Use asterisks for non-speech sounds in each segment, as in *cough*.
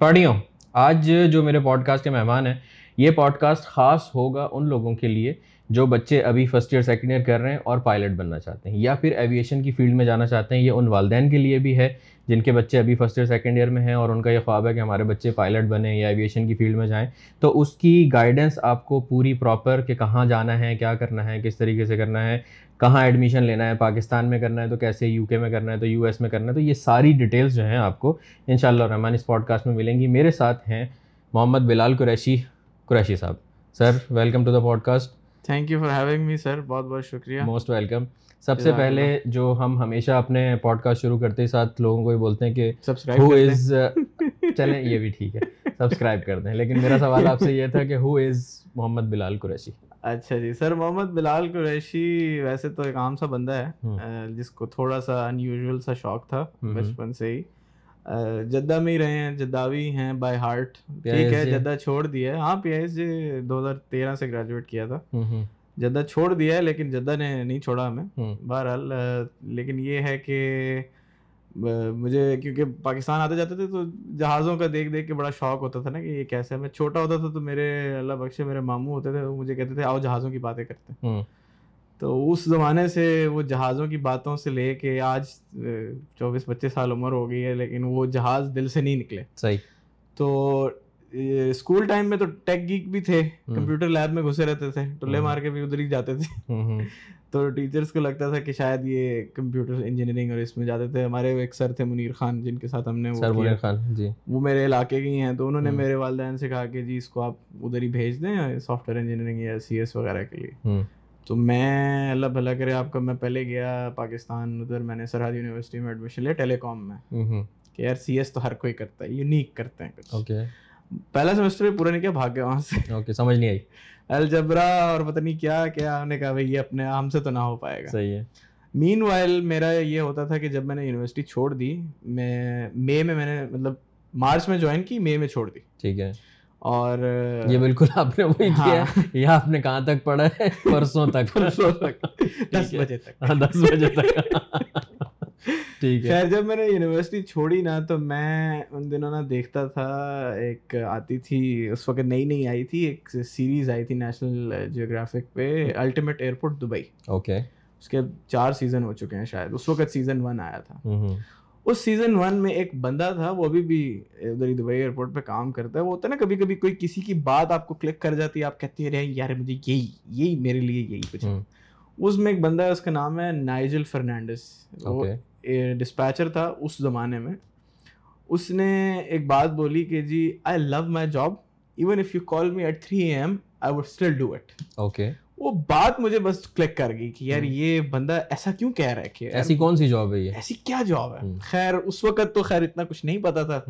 پڑھیوں۔ آج جو میرے پوڈ کاسٹ کے مہمان ہیں، یہ پوڈ کاسٹ خاص ہوگا ان لوگوں کے لیے جو بچے ابھی فرسٹ ایئر سیکنڈ ایئر کر رہے ہیں اور پائلٹ بننا چاہتے ہیں یا پھر ایویشن کی فیلڈ میں جانا چاہتے ہیں، یہ ان والدین کے لیے بھی ہے، جن کے بچے ابھی فرسٹ ایئر سیکنڈ ایئر میں ہیں اور ان کا یہ خواب ہے کہ ہمارے بچے پائلٹ بنیں یا ایویشن کی فیلڈ میں جائیں۔ تو اس کی گائیڈنس آپ کو پوری پراپر کہ کہاں جانا ہے، کیا کرنا ہے، کس طریقے سے کرنا ہے، کہاں ایڈمیشن لینا ہے، پاکستان میں کرنا ہے تو کیسے یو کے میں کرنا ہے تو یو ایس میں کرنا ہے۔ تو یہ ساری ڈیٹیلس جو ہیں آپ کو ان شاء اللہ رحمان اس پوڈ کاسٹ میں ملیں گی۔ میرے ساتھ ہیں محمد بلال قریشی قریشی صاحب۔ Sir welcome to the podcast thank you for having me sir بہت بہت شکریہ۔ موسٹ ویلکم سب سے پہلے جو ہم ہمیشہ اپنے پوڈ کاسٹ شروع کرتے ساتھ لوگوں کو یہ بولتے ہیں کہ سبسکرائب ہو از چلیں یہ بھی ٹھیک ہے۔ سبسکرائب کر دیں لیکن میرا سوال آپ سے یہ تھا کہ ہو از محمد بلال قریشی اچھا جی۔ سر محمد بلال قریشی ویسے تو ایک عام سا بندہ ہے جس کو تھوڑا سا ان یوزول سا شوق تھا بچپن سے ہی۔ جدہ میں ہی رہے ہیں جداوی ہیں بائی ہارٹ ٹھیک ہے جدہ چھوڑ دیا ہے۔ ہاں پی ایس جی دو ہزار تیرہ سے گریجویٹ کیا تھا۔ جدہ چھوڑ دیا ہے لیکن جدہ نے نہیں چھوڑا ہمیں۔ بہرحال لیکن یہ ہے کہ مجھے کیونکہ پاکستان آتے جاتے تھے تو جہازوں کا دیکھ دیکھ کے بڑا شوق ہوتا تھا نا کہ یہ کیسے میں چھوٹا ہوتا تھا تو میرے اللہ بخشے میرے ماموں ہوتے تھے وہ مجھے کہتے تھے آؤ جہازوں کی باتیں کرتے۔ تو اس زمانے سے وہ جہازوں کی باتوں سے لے کے آج چوبیس پچیس سال عمر ہو گئی ہے لیکن وہ جہاز دل سے نہیں نکلے۔ صحیح۔ تو اسکول ٹائم میں تو ٹیک گیک بھی تھے کمپیوٹر لیب میں گھسے رہتے تھے ٹلے مار کے بھی ادھر ہی جاتے تھے۔ *laughs* تو ٹیچرس کو لگتا تھا کہ شاید یہ کمپیوٹر انجینئرنگ اور اس میں جاتے تھے۔ ہمارے ایک سر تھے منیر خان جن کے ساتھ ہم نے سر منیر خان جی۔ وہ میرے علاقے کے ہی ہیں تو انہوں نے میرے والدین سے کہا کہ جی اس کو آپ ادھر ہی بھیج دیں سافٹ ویئر انجینئرنگ یا سی ایس وغیرہ کے لیے۔ تو میں اللہ بھلا کرے آپ کا میں پہلے گیا پاکستان ادھر میں نے سرحد یونیورسٹی میں ایڈمیشن لیا ٹیلی کام میں کہ یار سی ایس تو ہر کوئی کرتا ہے یونیک کرتے ہیں کچھ۔ اوکے پہلا سیمسٹر پورا نہیں کیا بھاگ گیا وہاں سے۔ اوکے سمجھ نہیں آئی۔ الجبرا اور پتہ نہیں کیا کیا ہم نے کہا بھائی یہ اپنے ہم سے تو نہ ہو پائے گا۔ صحیح ہے۔ مین وائل میرا یہ ہوتا تھا کہ جب میں نے یونیورسٹی چھوڑ دی میں مے میں میں نے مطلب مارچ میں جوائن کی مے میں چھوڑ دی۔ ٹھیک ہے۔ اور یہ بالکل آپ نے وہی کیا یہ آپ نے کہاں تک پڑھا ہے؟ پرسوں تک۔ پرسوں تک۔ دس بجے تک۔ دس بجے تک۔ ٹھیک ہے۔ خیر جب میں نے یونیورسٹی چھوڑی نا تو میں ان دنوں نا دیکھتا تھا ایک آتی تھی اس وقت نئی نئی آئی تھی ایک سیریز آئی تھی نیشنل جیوگرافک پہ الٹیمیٹ ایئرپورٹ دبئی۔ اوکے اس کے چار سیزن ہو چکے ہیں شاید۔ اس وقت سیزن ون آیا تھا۔ اس سیزن ون میں ایک بندہ تھا وہ ابھی بھی ادھر ہی دبئی ایئرپورٹ پہ کام کرتا ہے۔ وہ ہوتا ہے نا کبھی کبھی کوئی کسی کی بات آپ کو کلک کر جاتی ہے آپ کہتے رہے یار مجھے یہی یہی میرے لیے یہی کچھ اس میں ایک بندہ ہے اس کا نام ہے نائجل فرنینڈس وہ ڈسپیچر تھا اس زمانے میں۔ اس نے ایک بات بولی کہ جی I love my job even if you call me at three A M I would still do it okay. وہ بات مجھے بس کلک کر گئی کہ یار یہ بندہ ایسا کیوں کہہ رہا ہے کہ ایسی کون سی جاب ہے یہ؟ ایسی کیا جاب ہے؟ خیر اس وقت تو خیر اتنا کچھ نہیں پتا تھا۔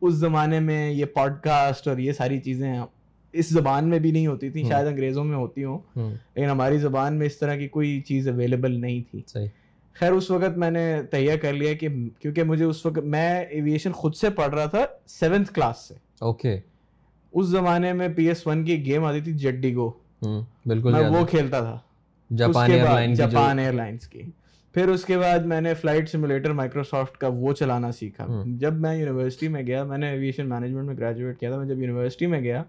اس زمانے میں یہ پوڈ کاسٹ اور یہ ساری چیزیں اس زبان میں بھی نہیں ہوتی تھی شاید انگریزوں میں ہوتی ہوں۔ لیکن ہماری زبان میں اس طرح کی کوئی چیز اویلیبل نہیں تھی۔ خیر اس وقت میں نے تہیا کر لیا کہ کیونکہ مجھے اس وقت میں ایویشن خود سے پڑھ رہا تھا سیونتھ کلاس سے۔ اوکے اس زمانے میں پی ایس ون کی گیم آتی تھی جڈی گو۔ بالکل میں وہ کھیلتا تھا۔ Japan airline Japan airlines کی۔ پھر اس کے بعد میں نے فلائٹ سیمولیٹر مائکروسافٹ کا وہ چلانا سیکھا۔ جب میں یونیورسٹی میں گیا میں نے ایویشن مینجمنٹ میں گریجویٹ کیا تھا میں جب یونیورسٹی میں گیا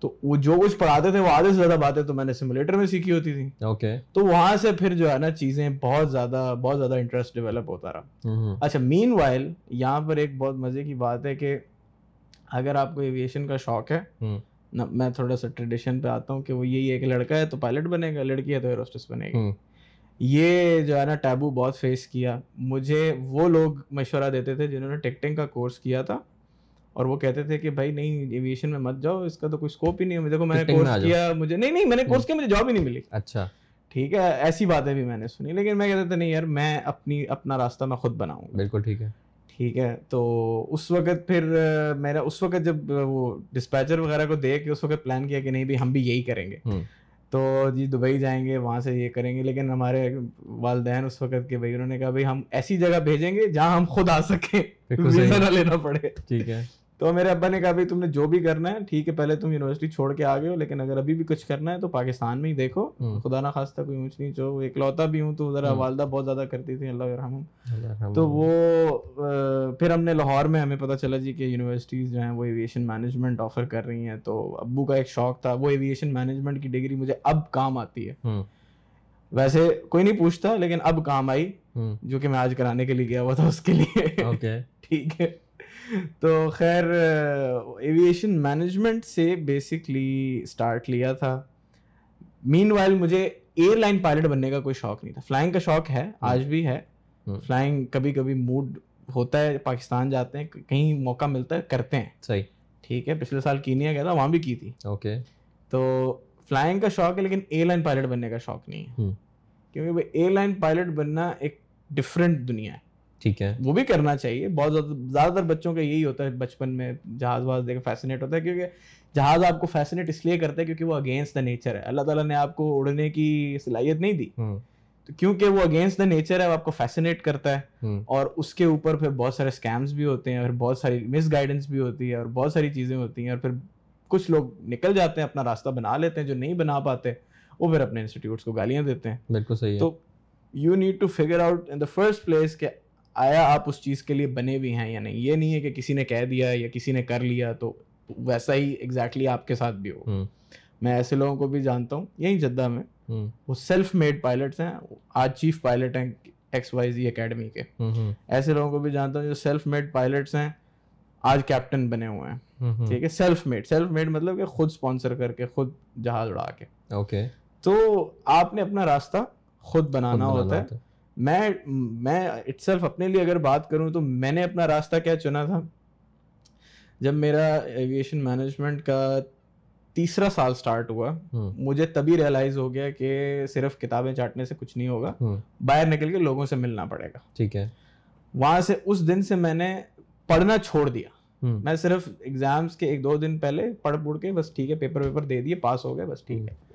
تو وہ جو کچھ پڑھاتے تھے وہ آدھے سے زیادہ باتیں تو میں نے سیمولیٹر میں سیکھی ہوتی تھی اوکے تو وہاں سے پھر جو ہے نا چیزیں بہت زیادہ بہت زیادہ انٹرسٹ ڈیولپ ہوتا رہا۔ اچھا مین وائل یہاں پر ایک بہت مزے کی بات ہے کہ اگر آپ کو ایویشن کا شوق ہے میں تھوڑا سا ٹریڈیشن پہ آتا ہوں کہ وہ یہی ہے کہ لڑکا ہے تو پائلٹ بنے گا لڑکی ہے تو ایروسٹس بنے گی۔ یہ جو ہے نا ٹیبو بہت فیس کیا۔ مجھے وہ لوگ مشورہ دیتے تھے جنہوں نے ٹیکٹنگ کا کورس کیا تھا اور وہ کہتے تھے کہ بھائی نہیں ایویشن میں مت جاؤ اس کا تو کوئی اسکوپ ہی نہیں ہے۔ دیکھو میں نے کورس کیا مجھے نہیں نہیں میں نے کورس کیا مجھے جاب ہی نہیں ملی۔ اچھا۔ ٹھیک ہے ایسی باتیں بھی میں نے سنی۔ لیکن میں کہتے تھے نہیں یار میں اپنی اپنا راستہ میں خود بناؤں بالکل ٹھیک ہے۔ ٹھیک ہے تو اس وقت پھر میرا اس وقت جب وہ ڈسپیچر وغیرہ کو دیکھ کے اس وقت پلان کیا کہ نہیں بھائی ہم بھی یہی کریں گے۔ تو جی دبئی جائیں گے وہاں سے یہ کریں گے۔ لیکن ہمارے والدین اس وقت کے بھائی انہوں نے کہا بھائی ہم ایسی جگہ بھیجیں گے جہاں ہم خود آ سکیں۔ ویزا نہ لینا پڑے۔ ٹھیک ہے۔ تو میرے ابا نے کہا بھائی تم نے جو بھی کرنا ہے ٹھیک ہے پہلے تم یونیورسٹی چھوڑ کے آ گئے ہو لیکن اگر ابھی بھی کچھ کرنا ہے تو پاکستان میں ہی دیکھو۔ خدا نہ خواستہ کوئی اونچ نیچ ہو اکلوتا بھی ہوں تو ذرا والدہ بہت زیادہ کرتی تھی اللہ رحم تو وہ پھر ہم نے لاہور میں ہمیں پتہ چلا جی کہ یونیورسٹیز جو ہیں وہ ایویشن مینجمنٹ آفر کر رہی ہیں۔ تو ابو کا ایک شوق تھا وہ ایویشن مینجمنٹ کی ڈگری مجھے اب کام آتی ہے۔ ویسے کوئی نہیں پوچھتا لیکن اب کام آئی جو کہ میں آج کرانے کے لیے گیا ہوا تھا اس کے لیے۔ *laughs* ٹھیک ہے۔ تو خیر ایویشن مینجمنٹ سے بیسکلی اسٹارٹ لیا تھا۔ مین وائل مجھے ایئر لائن پائلٹ بننے کا کوئی شوق نہیں تھا۔ فلائنگ کا شوق ہے آج بھی ہے۔ فلائنگ کبھی کبھی موڈ ہوتا ہے پاکستان جاتے ہیں کہیں موقع ملتا ہے کرتے ہیں۔ صحیح۔ ٹھیک ہے پچھلے سال کینیا گیا تھا وہاں بھی کی تھی۔ اوکے۔ تو فلائنگ کا شوق ہے لیکن ایئر لائن پائلٹ بننے کا شوق نہیں ہے۔ کیونکہ ایئر لائن پائلٹ بننا ایک ڈفرینٹ دنیا ہے۔ ٹھیک ہے۔ وہ بھی کرنا چاہیے۔ بہت زیادہ تر بچوں کا یہی ہوتا ہے بچپن میں جہاز واز دیکھ فیسنیٹ ہوتا ہے کیونکہ جہاز آپ کو فیسنیٹ اس لیے کرتا ہے کیونکہ وہ اگینسٹ دا نیچر ہے۔ اللہ تعالیٰ نے آپ کو اڑنے کی صلاحیت نہیں دی۔ تو کیونکہ وہ اگینسٹ دا نیچر ہے وہ آپ کو فیسنیٹ کرتا ہے۔ اور اس کے اوپر پھر بہت سارے اسکیمس بھی ہوتے ہیں اور بہت ساری مس گائیڈنس بھی ہوتی ہے اور بہت ساری چیزیں ہوتی ہیں اور پھر کچھ لوگ نکل جاتے ہیں اپنا راستہ بنا لیتے ہیں جو نہیں بنا پاتے وہ پھر اپنے انسٹیٹیوٹس کو گالیاں دیتے ہیں۔ بالکل صحیح تو you need to figure out in the first place کہ آیا آپ اس چیز کے لیے بنے بھی ہیں یا نہیں؟ یہ نہیں ہے کہ کسی نے کہہ دیا یا کسی نے کر لیا تو ویسا ہی ایگزیکٹلی آپ کے ساتھ بھی ہو۔ میں ایسے لوگوں کو بھی جانتا ہوں یہیں جدہ میں۔ وہ سیلف میڈ پائلٹس ہیں آج چیف پائلٹ ہیں ایکس وائی زی اکیڈمی کے۔ ایسے لوگوں کو بھی جانتا ہوں جو سیلف میڈ پائلٹس ہیں آج کیپٹن بنے ہوئے ہیں۔ ٹھیک ہے؟ سیلف میڈ سیلف میڈ مطلب کہ خود اسپانسر کر کے خود جہاز اڑا کے۔ اوکے تو آپ نے اپنا راستہ خود بنانا ہوتا ہے۔ میں میں اٹ سیلف اپنے لیے اگر بات کروں تو میں نے اپنا راستہ کیا چنا تھا۔ جب میرا ایویشن مینجمنٹ کا تیسرا سال اسٹارٹ ہوا مجھے تبھی ریئلائز ہو گیا کہ صرف کتابیں چاٹنے سے کچھ نہیں ہوگا باہر نکل کے لوگوں سے ملنا پڑے گا۔ ٹھیک ہے۔ وہاں سے اس دن سے میں نے پڑھنا چھوڑ دیا۔ میں صرف ایگزامس کے ایک دو دن پہلے پڑھ پڑھ کے بس ٹھیک ہے پیپر ویپر دے دیے پاس ہو گئے بس ٹھیک ہے۔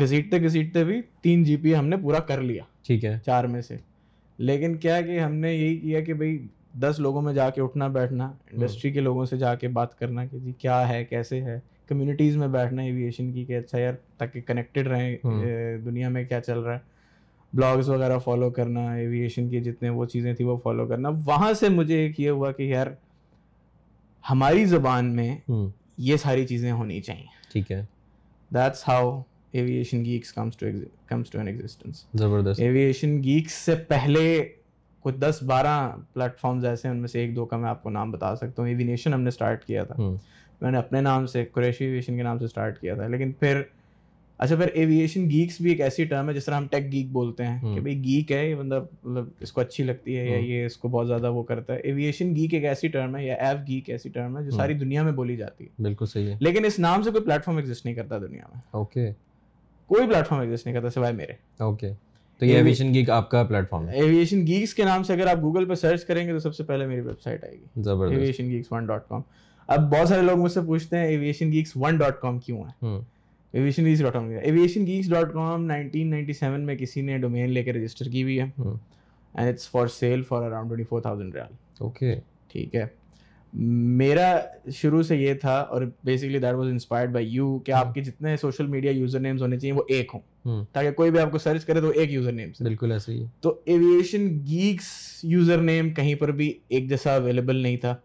گھسیٹتے گھسیٹتے بھی تین جی پی ہم نے پورا کر لیا۔ ٹھیک ہے۔ چار میں سے۔ لیکن کیا کہ ہم نے یہی کیا کہ بھائی دس لوگوں میں جا کے اٹھنا بیٹھنا انڈسٹری کے لوگوں سے جا کے بات کرنا کہ جی کیا ہے کیسے ہے۔ کمیونٹیز میں بیٹھنا ایویشن کی کہ اچھا یار تاکہ کنیکٹڈ رہیں دنیا میں کیا چل رہا ہے۔ بلاگس وغیرہ فالو کرنا ایویشن کی جتنے وہ چیزیں تھیں وہ فالو کرنا۔ وہاں سے مجھے ایک یہ ہوا کہ یار ہماری زبان میں یہ ساری چیزیں ہونی چاہیے۔ ٹھیک ہے۔ That's how aviation geeks comes to comes to an existence زبردست۔ ایویشن گیکس سے پہلے کچھ دس بارہ پلیٹ فارمز ایسے ہیں ان میں سے ایک دو کا میں آپ کو نام بتا سکتا ہوں۔ ایوینیشن ہم نے اسٹارٹ کیا تھا۔ میں نے اپنے نام سے قریشی ایویشن کے نام سے اسٹارٹ کیا تھا۔ لیکن پھر اچھا پھر ایویشن گیکس بھی ایک ایسی ٹرم ہے جس طرح ہم ٹیک گیک بولتے ہیں کہ بھائی گیک ہے یہ بندہ مطلب اس کو اچھی لگتی ہے یا یہ اس کو بہت زیادہ وہ کرتا ہے۔ ایویشن گیک ایک ایسی ٹرم ہے یا ایف گیک ایسی ٹرم ہے جو ساری دنیا میں بولی جاتی ہے۔ بالکل صحیح ہے۔ لیکن اس نام سے کوئی پلیٹ فارم ایگزسٹ نہیں کرتا دنیا میں۔ اوکے کوئی پلیٹ فارم ایگزسٹ نہیں کرتا سوائے میرے۔ اوکے۔ تو یہ ایویشن گیک آپ کا پلیٹ فارم ہے۔ ایویشن گیکس کے نام سے اگر آپ گوگل پہ سرچ کریں گے تو سب سے پہلے میری ویب سائٹ آئے گی۔ زبردست۔ Aviation geeks one dot com اب بہت سارے لوگ مجھ سے پوچھتے ہیں aviation geeks one dot com کیوں ہے؟ Aviation geeks dot com aviation geeks dot com nineteen ninety seven میں کسی نے ڈومین لے کے رجسٹر کی ہوئی ہے۔ And it's for sale for around twenty four thousand riyal okay. ٹھیک ہے۔ میرا شروع سے یہ تھا اور basically that was inspired by you کہ آپ کے جتنے سوشل میڈیا یوزر نیمز ہونے چاہیے وہ ایک ہوں۔ تاکہ کوئی بھی آپ کو سرچ کرے تو ایک یوزر نیم بالکل ایسے ہی۔ تو ایویشن گیکس یوزر نیم کہیں پر بھی ایک جیسا اویلیبل نہیں تھا۔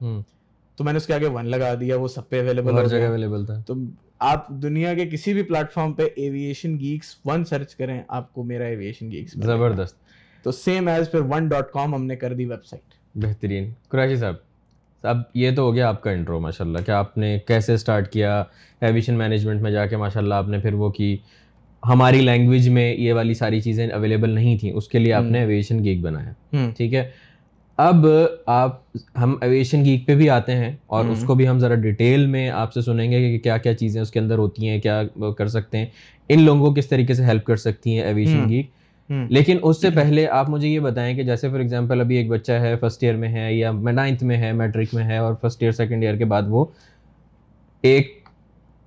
تو میں نے اس کے آگے ون لگا دیا وہ سب پہ اویلیبل ہر جگہ اویلیبل تھا۔ تو آپ دنیا کے کسی بھی پلیٹ فارم پہ ایویشن گیکس ون سرچ کریں آپ کو میرا ایویشن گیکس زبردست۔ تو سیم ایز پھر ون ڈاٹ کام ہم نے کر دی ویب سائٹ بہترین۔ قریشی صاحب اب یہ تو ہو گیا آپ کا انٹرو ماشاء اللہ کہ آپ نے کیسے اسٹارٹ کیا؟ ایویشن مینجمنٹ میں جا کے ماشاء اللہ آپ نے پھر وہ کی. ہماری لینگویج میں یہ والی ساری چیزیں اویلیبل نہیں تھیں. اس کے لیے آپ نے ایویشن گیک بنایا. ٹھیک ہے؟ اب آپ ہم ایویشن گیک پہ بھی آتے ہیں اور اس کو بھی ہم ذرا ڈیٹیل میں آپ سے سنیں گے کہ کیا کیا چیزیں اس کے اندر ہوتی ہیں کیا کر سکتے ہیں ان لوگوں کو کس طریقے سے ہیلپ کر سکتی ہیں ایویشن گیک لیکن اس سے پہلے آپ مجھے یہ بتائیں کہ جیسے فار ایگزامپل ابھی ایک بچہ ہے فرسٹ ایئر میں ہے یا نائنتھ میں ہے میٹرک میں ہے اور فرسٹ ایئر سیکنڈ ایئر کے بعد وہ ایک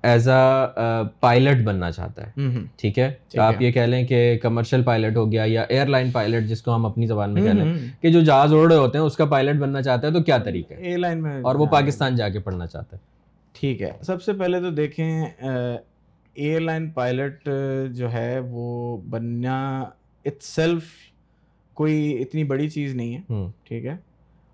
ایز اے پائلٹ بننا چاہتا ہے۔ ٹھیک ہے؟ آپ یہ کہہ لیں کہ کمرشل پائلٹ ہو گیا یا ایئر لائن پائلٹ جس کو ہم اپنی زبان میں کہہ لیں کہ جو جہاز اڑ رہے ہوتے ہیں اس کا پائلٹ بننا چاہتا ہے تو کیا طریقہ ہے؟ ایئر لائن میں۔ اور وہ پاکستان جا کے پڑھنا چاہتا ہے۔ ٹھیک ہے۔ سب سے پہلے تو دیکھیں ایئر لائن پائلٹ جو ہے وہ بننا اٹ سیلف کوئی اتنی بڑی چیز نہیں ہے ٹھیک ہے؟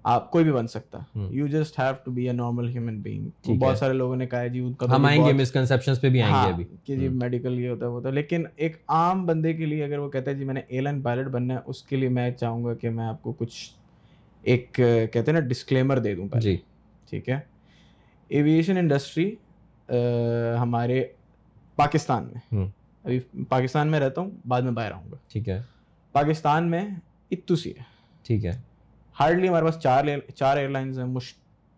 آپ کوئی بھی بن سکتا۔ You just have to be a normal human being بہت سارے لوگوں نے کہا جی ہم آئیں گے مسکنسیپشنس پہ بھی آئیں گے ہاں، ابھی۔ کہ جی میڈیکل یہ ہوتا ہے وہ ہوتا ہے۔ لیکن ایک عام بندے کے لیے اگر وہ کہتا ہے جی میں نے ایئر لائن پائلٹ بننا ہے اس کے لیے میں چاہوں گا کہ میں آپ کو کچھ ایک کہتے ہیں نا ڈسکلیمر دے دوں جی۔ ٹھیک ہے؟ ایویشن انڈسٹری ہمارے پاکستان میں۔ ابھی پاکستان میں رہتا ہوں بعد میں باہر آؤں گا۔ ٹھیک ہے۔ پاکستان میں اتو سی ہے ٹھیک ہے۔ ہارڈلی ہمارے پاس چار چار ایئر لائنز ہیں۔ مش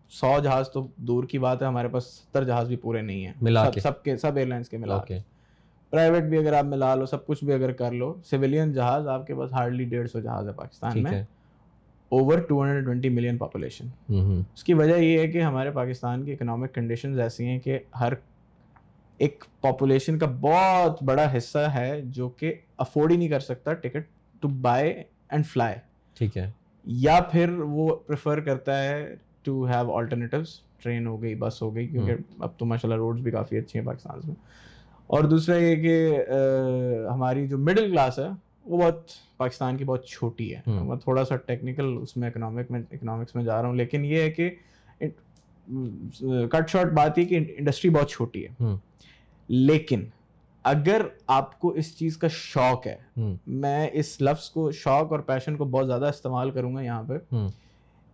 سو جہاز تو دور کی بات ہے ہمارے پاس ستر جہاز بھی پورے نہیں ہیں۔ ملا سب کے۔ سب ایئر لائنس کے ملا کے۔ پرائیویٹ بھی اگر آپ ملا لو سب کچھ بھی اگر کر لو سویلین جہاز آپ کے پاس ہارڈلی ڈیڑھ سو جہاز ہے پاکستان میں۔ Over two hundred twenty million population. اس کی وجہ یہ ہے کہ ہمارے پاکستان کی اکنامک کنڈیشنز ایسی ہیں کہ ہر ایک پاپولیشن کا بہت بڑا حصہ ہے جو کہ افورڈ ہی نہیں کر سکتا ticket to buy and fly ٹھیک ہے۔ یا پھر وہ پریفر کرتا ہے ٹو ہیو آلٹرنیٹیوز ٹرین ہو گئی بس ہو گئی کیونکہ اب تو ماشاء اللہ روڈس بھی کافی اچھی ہیں پاکستان میں۔ اور دوسرا یہ کہ ہماری جو مڈل کلاس ہے وہ بہت پاکستان کی بہت چھوٹی ہے۔ میں تھوڑا سا ٹیکنیکل اس میں اکنامک میں اکنامکس میں جا رہا ہوں لیکن یہ ہے کہ کٹ شارٹ بات یہ کہ انڈسٹری بہت چھوٹی ہے۔ لیکن اگر آپ کو اس چیز کا شوق ہے میں اس لفظ کو شوق اور پیشن کو بہت زیادہ استعمال کروں گا یہاں پہ۔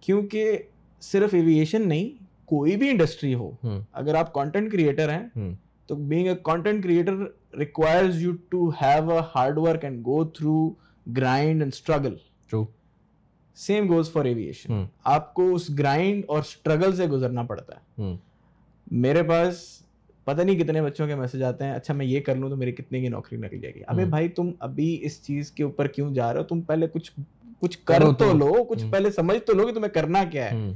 کیونکہ صرف ایویشن نہیں کوئی بھی انڈسٹری ہو اگر آپ کانٹینٹ کریٹر ہیں تو being a content creator requires you to have a hard work and go through grind and struggle same goes for aviation آپ کو اس گرائنڈ اور اسٹرگل سے گزرنا پڑتا ہے. میرے پاس پتہ نہیں کتنے بچوں کے میسج آتے ہیں اچھا میں یہ کر لوں تو میری کتنے کی نوکری نکل جائے گی۔ ابھی بھائی تم ابھی اس چیز کے اوپر کیوں جا رہے ہو؟ تم پہلے کچھ کچھ کر تو لو کچھ پہلے سمجھ تو لو کہ تمہیں کرنا کیا ہے۔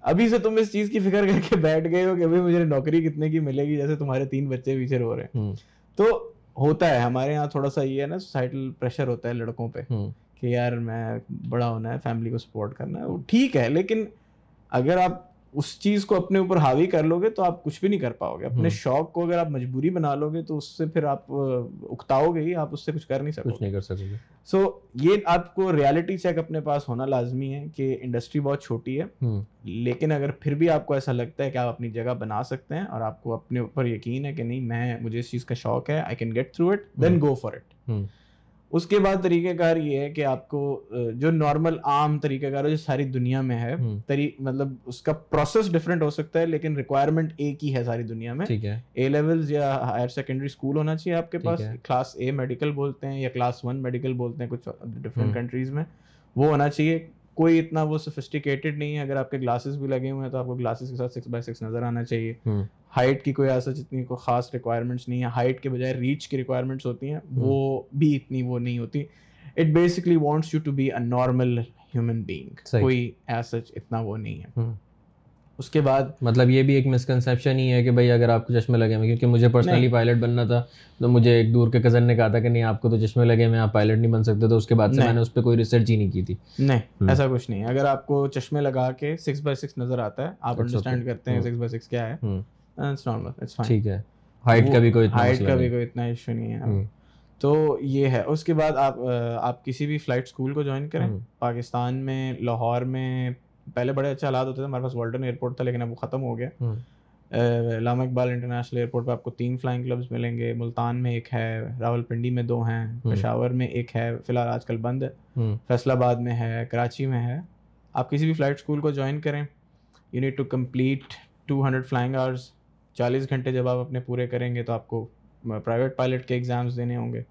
ابھی سے تم اس چیز کی فکر کر کے بیٹھ گئے ہو کہ ابھی مجھے نوکری کتنے کی ملے گی جیسے تمہارے تین بچے پیچھے رو رہے ہیں۔ تو ہوتا ہے ہمارے یہاں تھوڑا سا یہ ہے نا سوسائٹل پریشر ہوتا ہے لڑکوں پہ۔ کہ یار میں بڑا ہونا ہے فیملی کو سپورٹ کرنا ہے وہ ٹھیک ہے لیکن اگر آپ اس چیز کو اپنے اوپر حاوی کر لو گے تو آپ کچھ بھی نہیں کر پاؤ گے اپنے شوق کو اگر آپ مجبوری بنا لو گے تو اس سے پھر آپ اکتاؤ گے ہی آپ اس سے کچھ کر نہیں سکو۔ نہیں کر سکو گے سو یہ آپ کو ریالٹی چیک اپنے پاس ہونا لازمی ہے کہ انڈسٹری بہت چھوٹی ہے لیکن اگر پھر بھی آپ کو ایسا لگتا ہے کہ آپ اپنی جگہ بنا سکتے ہیں اور آپ کو اپنے اوپر یقین ہے کہ نہیں میں مجھے اس چیز کا شوق ہے I can get through it then go for it اس کے بعد طریقہ کار یہ ہے کہ آپ کو جو نارمل عام طریقہ کار ہے جو ساری دنیا میں ہے مطلب اس کا پروسیس ڈفرینٹ ہو سکتا ہے لیکن ریکوائرمنٹ ایک ہی ہے ساری دنیا میں۔ اے لیولز یا ہائر سیکنڈری اسکول ہونا چاہیے آپ کے پاس۔ کلاس اے میڈیکل بولتے ہیں یا کلاس ون میڈیکل بولتے ہیں کچھ ڈفرینٹ کنٹریز میں۔ وہ ہونا چاہیے کوئی اتنا وہ سوفسٹیکیٹڈ نہیں ہے۔ اگر آپ کے گلاسز بھی لگے ہوئے ہیں تو آپ کو گلاسز کے ساتھ سکس بائی سکس نظر آنا چاہیے۔ ہائٹ کی کوئی ایسا اتنی کوئی خاص ریکوائرمنٹس نہیں ہے۔ ہائٹ کے بجائے ریچ کی ریکوائرمنٹس ہوتی ہیں۔ وہ بھی اتنی وہ نہیں ہوتی۔ It basically wants you to be a normal human being کوئی ایسا اتنا وہ نہیں ہے۔ اس کے بعد مطلب یہ بھی ایک مسکنسیپشن ہی ہے کہ بھائی اگر آپ کو چشمے لگے ہوئے کیونکہ مجھے پرسنلی پائلٹ بننا تھا تو مجھے ایک دور کے کزن نے کہا تھا کہ نہیں آپ کو تو چشمے لگے ہوئے آپ پائلٹ نہیں بن سکتے تو اس کے بعد سے میں نے اس پہ کوئی ریسرچ ہی نہیں کی تھی۔ نہیں ایسا کچھ نہیں۔ اگر آپ کو چشمے لگا کے سکس بائی سکس نظر آتا ہے آپ انڈرسٹینڈ کرتے ہیں سکس بائی سکس کیا ہے۔ ٹھیک ہے۔ ہائٹ کا بھی کوئی ہائٹ کا بھی کوئی اتنا ایشو نہیں ہے۔ تو یہ ہے۔ اس کے بعد آپ آپ کسی بھی فلائٹ اسکول کو جوائن کریں۔ پاکستان میں لاہور میں پہلے بڑے اچھے حالات ہوتے تھے ہمارے پاس والٹن ایئرپورٹ تھا لیکن اب وہ ختم ہو گیا۔ علامہ اقبال انٹرنیشنل ایئرپورٹ پہ آپ کو تین فلائنگ کلبس ملیں گے۔ ملتان میں ایک ہے راول پنڈی میں دو ہیں پشاور میں ایک ہے فی الحال آج کل بند۔ ہے فیصلہ آباد میں ہے کراچی میں ہے۔ آپ کسی بھی فلائٹ اسکول کو جوائن کریں۔ You need to complete two hundred flying hours چالیس گھنٹے جب آپ اپنے پورے کریں گے تو آپ کو پرائیویٹ پائلٹ کے ایگزامس دینے ہوں گے۔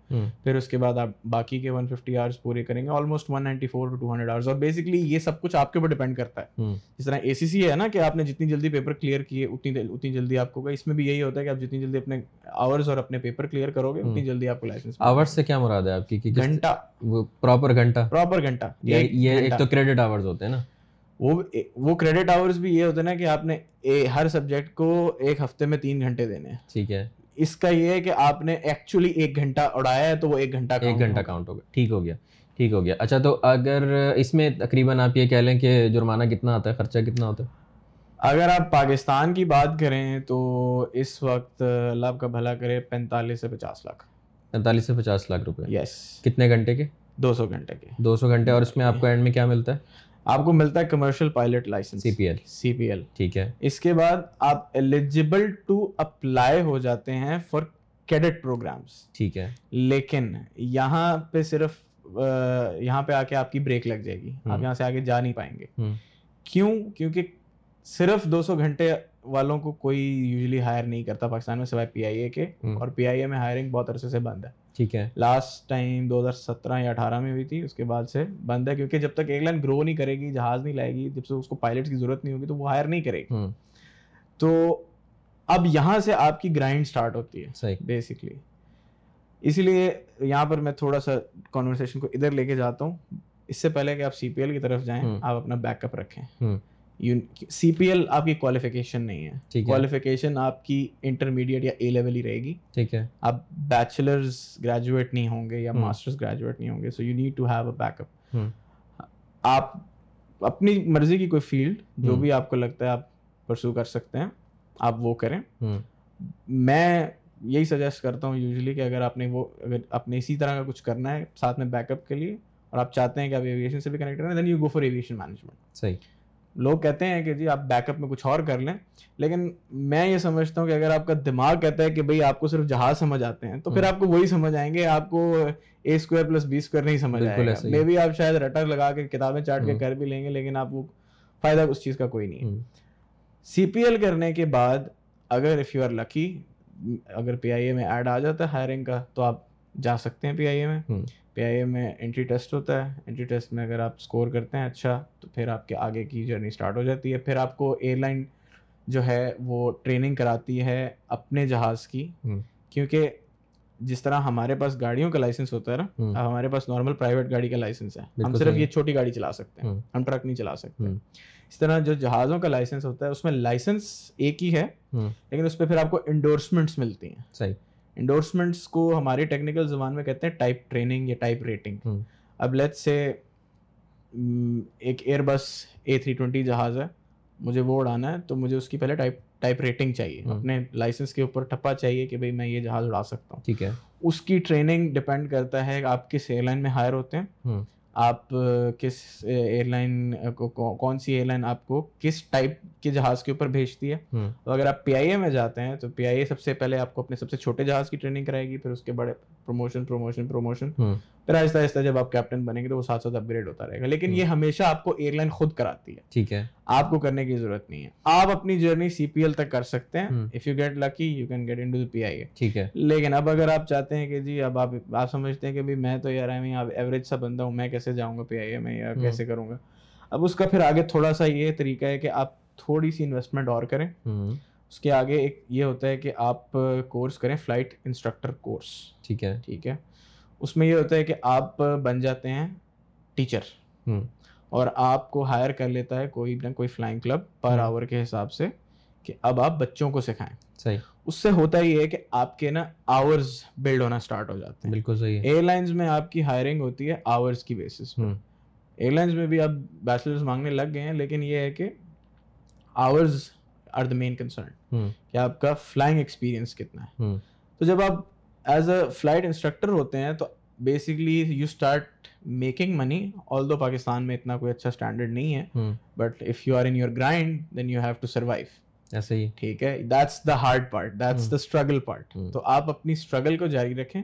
پھر اس کے بعد آپ باقی کے ون ففٹی آورس پورے کریں گے almost one ninety four to two hundred hours اور بیسکلی یہ سب کچھ آپ کے اوپر ڈپینڈ کرتا ہے۔ جس طرح اے سی سی ہے نا کہ آپ نے جتنی جلدی پیپر کلیئر کیے اتنی اتنی جلدی آپ کو اس میں بھی یہی ہوتا ہے کہ آپ جتنی جلدی اپنے آورس اور اپنے پیپر کلیئر کرو گے اتنی جلدی آپ کو لائسنس آورس سے کیا مراد ہے آپ کی؟ گھنٹہ۔ پراپر گھنٹہ۔ پراپر گھنٹہ۔ یہ ایک تو کریڈٹ آورس ہوتے ہیں نا۔ وہ وہ کریڈٹ آورس بھی یہ ہوتا ہے نا کہ آپ نے ہر سبجیکٹ کو ایک ہفتے میں تین گھنٹے دینے ہیں۔ ٹھیک ہے۔ اس کا یہ ہے کہ آپ نے ایکچولی ایک گھنٹہ اڑایا ہے تو وہ ایک گھنٹہ ایک گھنٹہ کاؤنٹ ہوگا۔ ٹھیک ہو گیا ٹھیک ہو گیا۔ اچھا تو اگر اس میں تقریباً آپ یہ کہہ لیں کہ جرمانہ کتنا آتا ہے خرچہ کتنا ہوتا ہے؟ اگر آپ پاکستان کی بات کریں تو اس وقت اللہ آپ کا بھلا کرے پینتالیس سے پچاس لاکھ۔ پینتالیس سے پچاس لاکھ روپے۔ یس کتنے گھنٹے کے؟ دو سو گھنٹے کے۔ دو سو گھنٹے۔ اور اس میں آپ کو اینڈ میں کیا ملتا ہے؟ آپ کو ملتا ہے commercial pilot licence C P L C P L ٹھیک ہے. اس کے بعد آپ ایلیجیبل ٹو اپلائی ہو جاتے ہیں فار کیڈٹ پروگرامس ٹھیک ہے. لیکن یہاں پہ صرف یہاں پہ آ کے آپ کی بریک لگ جائے گی. آپ یہاں سے آگے جا نہیں پائیں گے. کیوں؟ کیونکہ صرف دو سو گھنٹے والوں کو کوئی یوزلی ہائر نہیں کرتا پاکستان میں سوائے پی آئی اے کے اور پی آئی اے میں ہائرنگ بہت عرصے سے بند ہے. ٹھیک ہے۔ لاسٹ ٹائم دو ہزار سترہ یا اٹھارہ میں ہوئی تھی اس کے بعد سے بند ہے۔ کیونکہ جب تک ایئر لائن گرو نہیں کرے گی جہاز نہیں لائے گی جب سے اس کو پائلٹ کی ضرورت نہیں ہوگی تو وہ ہائر نہیں کرے گی۔ تو اب یہاں سے آپ کی گرائنڈ اسٹارٹ ہوتی ہے بیسکلی اسی لیے یہاں پر میں تھوڑا سا کانورسیشن کو ادھر لے کے جاتا ہوں۔ اس سے پہلے کہ آپ سی پی ایل کی طرف جائیں آپ اپنا بیک اپ رکھیں سی پی ایل آپ کی کوالیفیکیشن نہیں ہے. کوالیفیکیشن آپ کی انٹرمیڈیٹ یا اے لیول ہی رہے گی. ٹھیک ہے. آپ بیچلرز گریجویٹ نہیں ہوں گے یا ماسٹرز گریجویٹ نہیں ہوں گے so you need to have a backup آپ اپنی مرضی کی کوئی فیلڈ جو بھی آپ کو لگتا ہے آپ پرسو کر سکتے ہیں آپ وہ کریں. میں یہی سجیسٹ کرتا ہوں یوزلی کہ اگر آپ نے وہ اگر آپ نے اسی طرح کا کچھ کرنا ہے ساتھ میں بیک اپ کے لیے اور آپ چاہتے ہیں کہ آپ ایویشن سے بھی کنیکٹ کریں then you go for aviation management صحیح. لوگ کہتے ہیں کہ جی آپ بیک اپ میں کچھ اور کر لیں لیکن میں یہ سمجھتا ہوں کہ اگر آپ کا دماغ کہتا ہے کہ بھائی آپ کو صرف جہاز سمجھ آتے ہیں تو پھر آپ کو وہی سمجھ آئیں گے آپ کو A square plus B square نہیں سمجھ آئے گا۔ مے بھی آپ شاید رٹر لگا کے کتابیں چاٹ کے کر بھی لیں گے لیکن آپ وہ فائدہ اس چیز کا کوئی نہیں سی پی ایل کرنے کے بعد اگر اف یو آر لکی اگر پی آئی اے میں ایڈ آ جاتا ہے ہائرنگ کا تو آپ جا سکتے ہیں پی آئی اے میں۔ پی آئی اے میں انٹری ٹیسٹ ہوتا ہے. انٹری ٹیسٹ میں اگر آپ اسکور کرتے ہیں اچھا تو پھر آپ کے آگے کی جرنی اسٹارٹ ہو جاتی ہے. پھر آپ کو ایئر لائن جو ہے وہ ٹریننگ کراتی ہے اپنے جہاز کی. کیونکہ جس طرح ہمارے پاس گاڑیوں کا لائسنس ہوتا ہے نا اب ہمارے پاس نارمل پرائیویٹ گاڑی کا لائسنس ہے. ہم صرف یہ چھوٹی گاڑی چلا سکتے ہیں. ہم ٹرک نہیں چلا سکتے. اس طرح جو جہازوں کا لائسنس ہوتا ہے اس میں لائسنس ایک ہی ہے لیکن اس پہ پھر آپ کو انڈورسمنٹس ملتی ہیں. صحیح. انڈورسمنٹس کو ہماری ٹیکنیکل زبان میں کہتے ہیں ٹائپ ٹریننگ یا ٹائپ ریٹنگ اب لیٹ سے ایک ایئر بس اے تھری ٹوینٹی جہاز ہے مجھے وہ اڑانا ہے تو مجھے اس کی پہلے ٹائپ ٹائپ ریٹنگ چاہیے۔ اپنے لائسنس کے اوپر ٹھپا چاہیے کہ بھائی میں یہ جہاز اڑا سکتا ہوں۔ ٹھیک ہے۔ اس کی ٹریننگ ڈپینڈ کرتا ہے آپ کس ایئر لائن میں ہائر ہوتے ہیں۔ آپ کس ایئر لائن کو کون سی ایئر لائن آپ کو کس ٹائپ کے جہاز کے اوپر بھیجتی ہے؟ تو اگر آپ پی آئی اے میں جاتے ہیں تو پی آئی اے سب سے پہلے آپ کو اپنے سب سے چھوٹے جہاز کی ٹریننگ کرائے گی پھر اس کے بڑے پروموشن پروموشن پروموشن پھر آہستہ آہستہ جب آپ کیپٹن بنیں گے تو وہ ساتھ ساتھ اپ گریڈ ہوتا رہے گا۔ لیکن یہ ہمیشہ آپ کو ایئر لائن خود کراتی ہے۔ ٹھیک ہے۔ آپ کو کرنے کی ضرورت نہیں ہے۔ آپ اپنی جرنی سی پی ایل تک کر سکتے ہیں۔ If you get lucky you can get in P I ٹھیک ہے۔ لیکن اب اگر آپ چاہتے ہیں کہ جی اب آپ آپ سمجھتے ہیں کہ میں تو یار ایوریج سا بندہ ہوں میں کیسے جاؤں گا پی آئی اے میں یا کیسے کروں گا؟ اب اس کا پھر آگے تھوڑا سا یہ طریقہ ہے کہ آپ تھوڑی سی انویسٹمنٹ اور کریں۔ اس کے آگے ایک یہ ہوتا ہے کہ آپ کورس کریں فلائٹ انسٹرکٹر کورس ٹھیک ہے۔ ٹھیک ہے۔ اس میں یہ ہوتا ہے کہ آپ بن جاتے ہیں ٹیچر۔ اور آپ کو ہائر کر لیتا ہے کوئی نہ کوئی فلائنگ کلب پر آور کے حساب سے کہ اب آپ بچوں کو سکھائیں۔ صحیح۔ اس سے ہوتا یہ ہے کہ آپ کے نا آورز بلڈ ہونا اسٹارٹ ہو جاتے ہیں۔ بالکل صحیح ایئر لائنس میں آپ کی ہائرنگ ہوتی ہے آورز کی بیسس ایئر لائنس میں بھی آپ بیچلرز مانگنے لگ گئے ہیں لیکن یہ ہے کہ hours are the main concern کہ آپ کا فلائنگ ایکسپیرئنس کتنا ہے۔ تو جب آپ ایز اے فلائٹ انسٹرکٹر ہوتے ہیں تو basically you start making money although Pakistan میں اتنا کوئی اچھا اسٹینڈرڈ نہیں ہے but if you are in your grind then you have to survive ایسے ہی۔ ٹھیک ہے؟ That's the hard part that's the struggle part تو آپ اپنی اسٹرگل کو جاری رکھیں۔